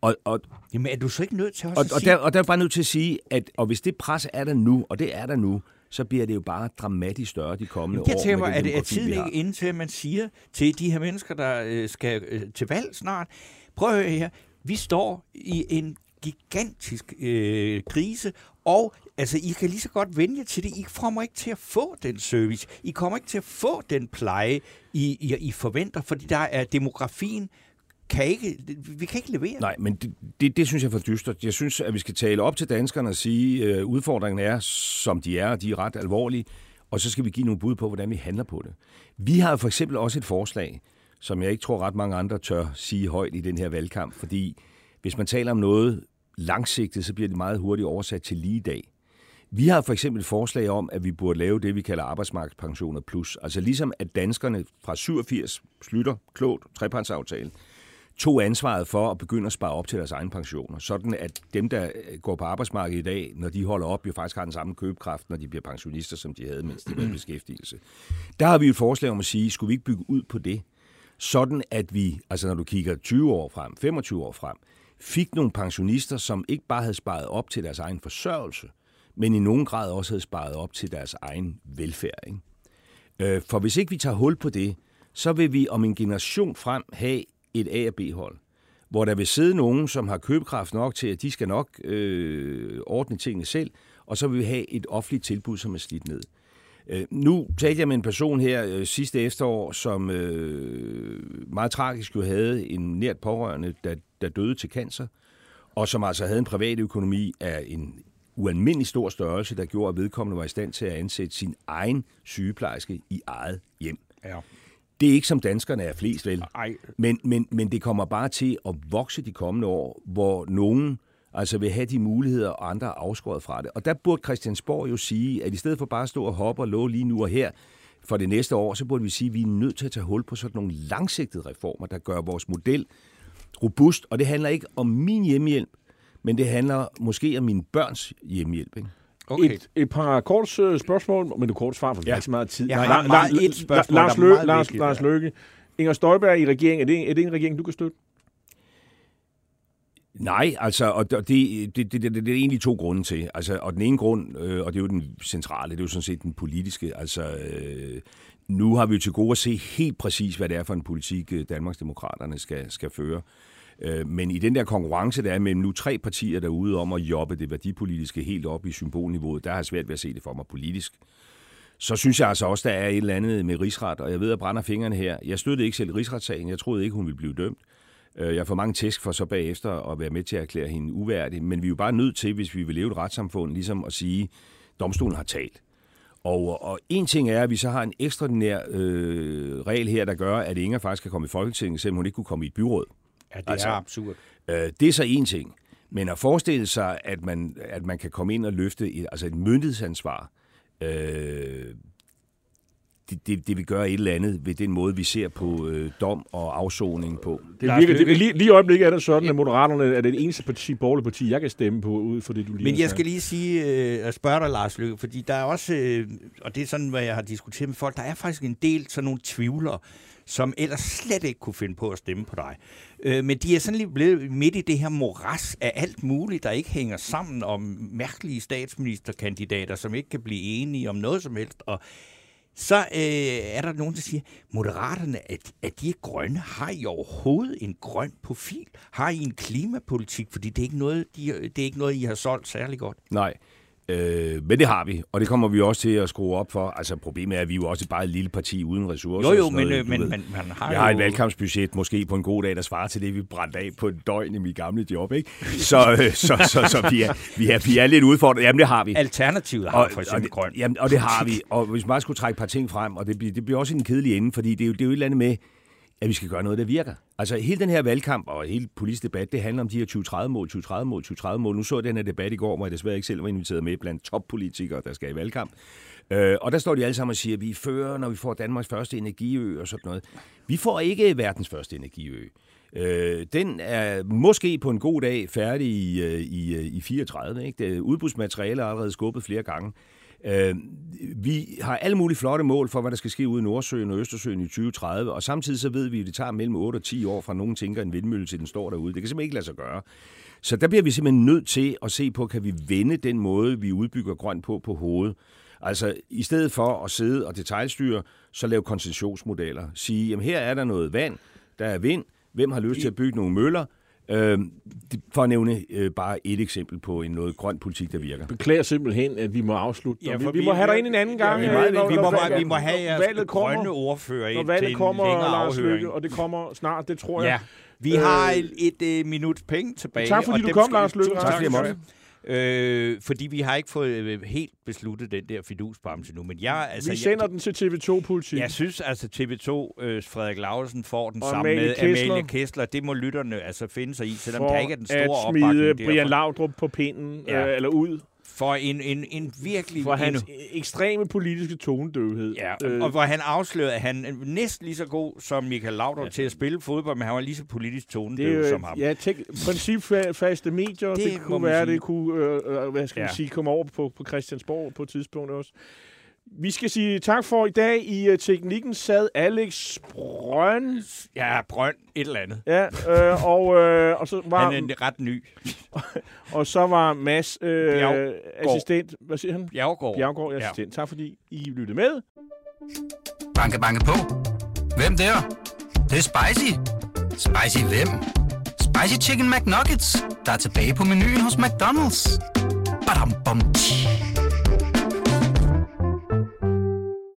S2: Og, og, Jamen er du så ikke nødt til også
S7: og,
S2: at
S7: og,
S2: sige...
S7: der, og der er bare nødt til at sige, at og hvis det pres er der nu, og det er der nu, så bliver det jo bare dramatisk større de kommende
S2: Jeg
S7: år.
S2: tænker
S7: med
S2: mig, er, det, er tiden ikke inde til, at man siger til de her mennesker, der øh, skal øh, til valg snart, prøv at høre her, vi står i en gigantisk øh, krise, og altså, I kan lige så godt vende jer til det. I kommer ikke til at få den service. I kommer ikke til at få den pleje, I, I, I forventer, fordi der er demografien kan ikke, vi kan ikke levere.
S7: Nej, men det, det, det synes jeg er for dystert. Jeg synes, at vi skal tale op til danskerne og sige, at øh, udfordringen er, som de er, og de er ret alvorlige, og så skal vi give nogle bud på, hvordan vi handler på det. Vi har for eksempel også et forslag, som jeg ikke tror ret mange andre tør sige højt i den her valgkamp, fordi hvis man taler om noget langsigtet, så bliver det meget hurtigt oversat til lige i dag. Vi har for eksempel et forslag om, at vi burde lave det, vi kalder arbejdsmarkedspensioner plus. Altså ligesom at danskerne fra 87 slutter klogt trepartsaftale, tog ansvaret for at begynde at spare op til deres egne pensioner. Sådan at dem, der går på arbejdsmarkedet i dag, når de holder op, jo faktisk har den samme købekraft, når de bliver pensionister, som de havde, mens de var i beskæftigelse. Der har vi et forslag om at sige, skulle vi ikke bygge ud på det? Sådan at vi, altså når du kigger 20 år frem, 25 år frem, fik nogle pensionister, som ikke bare havde sparet op til deres egen forsørgelse, men i nogen grad også havde sparet op til deres egen velfærd. Ikke? Øh, For hvis ikke vi tager hul på det, så vil vi om en generation frem have et A- og B-hold, hvor der vil sidde nogen, som har købekraft nok til, at de skal nok øh, ordne tingene selv, og så vil vi have et offentligt tilbud, som er slidt ned. Øh, nu talte jeg med en person her øh, sidste efterår, som øh, meget tragisk jo havde en nært pårørende, der, der døde til cancer, og som altså havde en privat økonomi af en ualmindelig stor størrelse, der gjorde, at vedkommende var i stand til at ansætte sin egen sygeplejerske i eget hjem.
S2: Ja.
S7: Det er ikke som danskerne er flest, vel?
S1: Ej,
S7: Men, men, men det kommer bare til at vokse de kommende år, hvor nogen altså vil have de muligheder, og andre er afskåret fra det. Og der burde Christiansborg jo sige, at i stedet for bare at stå og hoppe og love lige nu og her for det næste år, så burde vi sige, at vi er nødt til at tage hul på sådan nogle langsigtede reformer, der gør vores model robust. Og det handler ikke om min hjemmehjælp, men det handler måske om mine børns hjemmehjælp. Ikke?
S2: Okay.
S1: Et, et par kort øh, spørgsmål, men det kort svar, for vi har ikke så meget tid.
S2: Jeg har
S1: La-
S2: meget
S1: La-
S2: et spørgsmål,
S1: Lars,
S2: der er
S1: Lø-
S2: meget
S1: Lars,
S2: vigtigt,
S1: Lars
S2: ja.
S1: Løkke. Inger Støjberg i regeringen, er det, er det en regering, du kan støtte?
S7: Nej, altså, og det, det, det, det, det, det er egentlig to grunde til. Altså, og den ene grund, øh, og det er jo den centrale, det er jo sådan set den politiske. Altså, øh, nu har vi jo til gode at se helt præcis, hvad det er for en politik, øh, Danmarksdemokraterne skal, skal føre. Øh, men i den der konkurrence, der er mellem nu tre partier derude om at jobbe det værdipolitiske helt op i symbolniveauet, der har jeg svært ved at se det for mig politisk. Så synes jeg altså også, der er et eller andet med rigsret, og jeg ved, at jeg brænder fingrene her. Jeg støttede ikke selv rigsretssagen. Jeg troede ikke, hun ville blive dømt. Øh, jeg får mange tæsk for så bagefter at være med til at erklære hende uværdig, men vi er jo bare nødt til, hvis vi vil leve et retssamfund, ligesom at sige, at domstolen har talt. Og, og en ting er, at vi så har en ekstraordinær øh, regel her, der gør, at Inger faktisk kan komme i Folketinget, selvom hun ikke kunne komme i et byråd.
S2: Ja, det
S7: Altså-
S2: er absurd.
S7: Øh, det er så en ting. Men at forestille sig, at man, at man kan komme ind og løfte et, altså et myndighedsansvar, øh, det, det, det vil gøre et eller andet ved den måde, vi ser på øh, dom og afsoning på.
S1: Det
S2: Lars
S1: virker, det, lige, lige i øjeblikket er det sådan, at Moderaterne er det eneste parti, borgerlige parti, jeg kan stemme på, ud for det, du lige
S2: Men jeg skal lige sige, øh, at spørge dig, Lars Løkke, fordi der er også, øh, og det er sådan, hvad jeg har diskuteret med folk, der er faktisk en del sådan nogle tvivlere, som ellers slet ikke kunne finde på at stemme på dig. Øh, men de er sådan lige blevet midt i det her moras af alt muligt, der ikke hænger sammen om mærkelige statsministerkandidater, som ikke kan blive enige om noget som helst. Og så øh, er der nogen, der siger, Moderaterne, at, at de er grønne. Har I overhovedet en grøn profil? Har I en klimapolitik? Fordi det er ikke noget, de, det er ikke noget I har solgt særlig godt.
S7: Nej, øh, men det har vi, og det kommer vi også til at skrue op for. Altså problemet er, at vi er jo også bare et lille parti uden ressourcer.
S2: Jo, jo,
S7: og
S2: men,
S7: noget,
S2: øh, men
S7: ved.
S2: man, man har
S7: Jeg har
S2: jo...
S7: et valgkampsbudget, måske på en god dag, der svarer til det, vi brændte af på et døgn i mit gamle job. Ikke? Så, øh, så, så, så vi, er, vi, er, vi er lidt udfordret. Jamen, det har vi.
S2: Alternativet har for eksempel
S7: og,
S2: grøn.
S7: det, jamen, og det har vi. Og hvis man skulle trække et par ting frem, og det bliver, det bliver også en kedelig ende, fordi det er, jo, det er jo et eller andet med, at vi skal gøre noget, der virker. Altså hele den her valgkamp og hele politisk debat, det handler om de her 2030-mål, 2030-mål, 2030-mål. Nu så jeg den her debat i går, hvor jeg desværre ikke selv var inviteret med blandt toppolitikere, der skal i valgkamp. Øh, og der står de alle sammen og siger, at vi er fører, når vi får Danmarks første energiø og sådan noget. Vi får ikke verdens første energiø. Øh, den er måske på en god dag færdig i, øh, i, øh, i 34. Ikke? Det udbudsmateriale er allerede skubbet flere gange. Øh, vi har alle mulige flotte mål for, hvad der skal ske ude i Nordsøen og Østersøen i 2030, og samtidig så ved vi, at det tager mellem 8 og 10 år fra nogen tænker en vindmølle til den står derude. Det kan simpelthen ikke lade sig gøre. Så der bliver vi simpelthen nødt til at se på, kan vi vende den måde, vi udbygger grønt på på hovedet. Altså, i stedet for at sidde og detaljstyre, så lave koncessionsmodeller. Sige, jamen her er der noget vand, der er vind, hvem har lyst til at bygge nogle møller, Øh, for at nævne øh, bare et eksempel på en noget grøn politik, der virker.
S1: Beklager simpelthen, at vi må afslutte.
S2: Ja,
S1: Ja,
S2: for
S1: vi, vi
S2: vi-
S1: må have dig ind en anden gang.
S2: vi,
S1: øh,
S2: må, vi, må, vi må have
S1: når
S2: jeres
S1: valget kommer,
S2: grønne ordfører ind til en
S1: kommer,
S2: længere
S1: Lars
S2: afhøring.
S1: Lykke, og det kommer snart, det tror jeg.
S2: Ja, vi
S1: Øh,
S2: har et, et uh, minut penge tilbage.
S1: Tak, fordi
S2: og
S1: du kom, Lars Løkke
S2: Tusind Tak,
S1: Rasmussen.
S2: måtte. Øh, fordi vi har ikke fået øh, helt besluttet den der fidusbamse nu. Men jeg, altså,
S1: Vi sender
S2: jeg,
S1: den til TV2-politik.
S2: jeg synes altså, TV2 øh, Frederik Lausen får den
S1: Og
S2: sammen
S1: Amalie
S2: med
S1: Kessler.
S2: Amalie Kessler. Det må lytterne altså finde sig i, selvom
S1: for
S2: der ikke er den store
S1: at
S2: opbakning
S1: smide
S2: derfor.
S1: Brian Laudrup på pinden,
S2: Ja.
S1: øh, eller ud,
S2: For en, en, en virkelig...
S1: for hans
S2: en,
S1: ekstreme politiske tonedøvhed.
S2: Ja,
S1: Øh,
S2: og hvor han afslørede, at han er næsten lige så god som Michael Laudrup ja. til at spille fodbold, men han var lige så politisk
S1: det
S2: tonedøv
S1: jo,
S2: som ham.
S1: ja, tek- principfaste medier, det,
S2: Det
S1: det kunne være,
S2: sige.
S1: det kunne, øh, øh, hvad skal. Ja. man sige, komme over på, på Christiansborg på et tidspunkt også. Vi skal sige tak for i dag. I uh, teknikken sad Alex Brøn.
S2: Ja, Brønd, et eller andet.
S1: Ja, øh, og, øh, og, så var,
S2: Han er ret ny.
S1: og så var Mads øh, assistent. Hvad siger han?
S2: Bjergård.
S1: Bjergård
S2: Ja.
S1: assistent. Tak fordi I lyttede med.
S6: Banke, banke på. Hvem der? Det, det er spicy. Spicy hvem? Spicy Chicken McNuggets, der er tilbage på menuen hos McDonald's. Badum, bom, tji.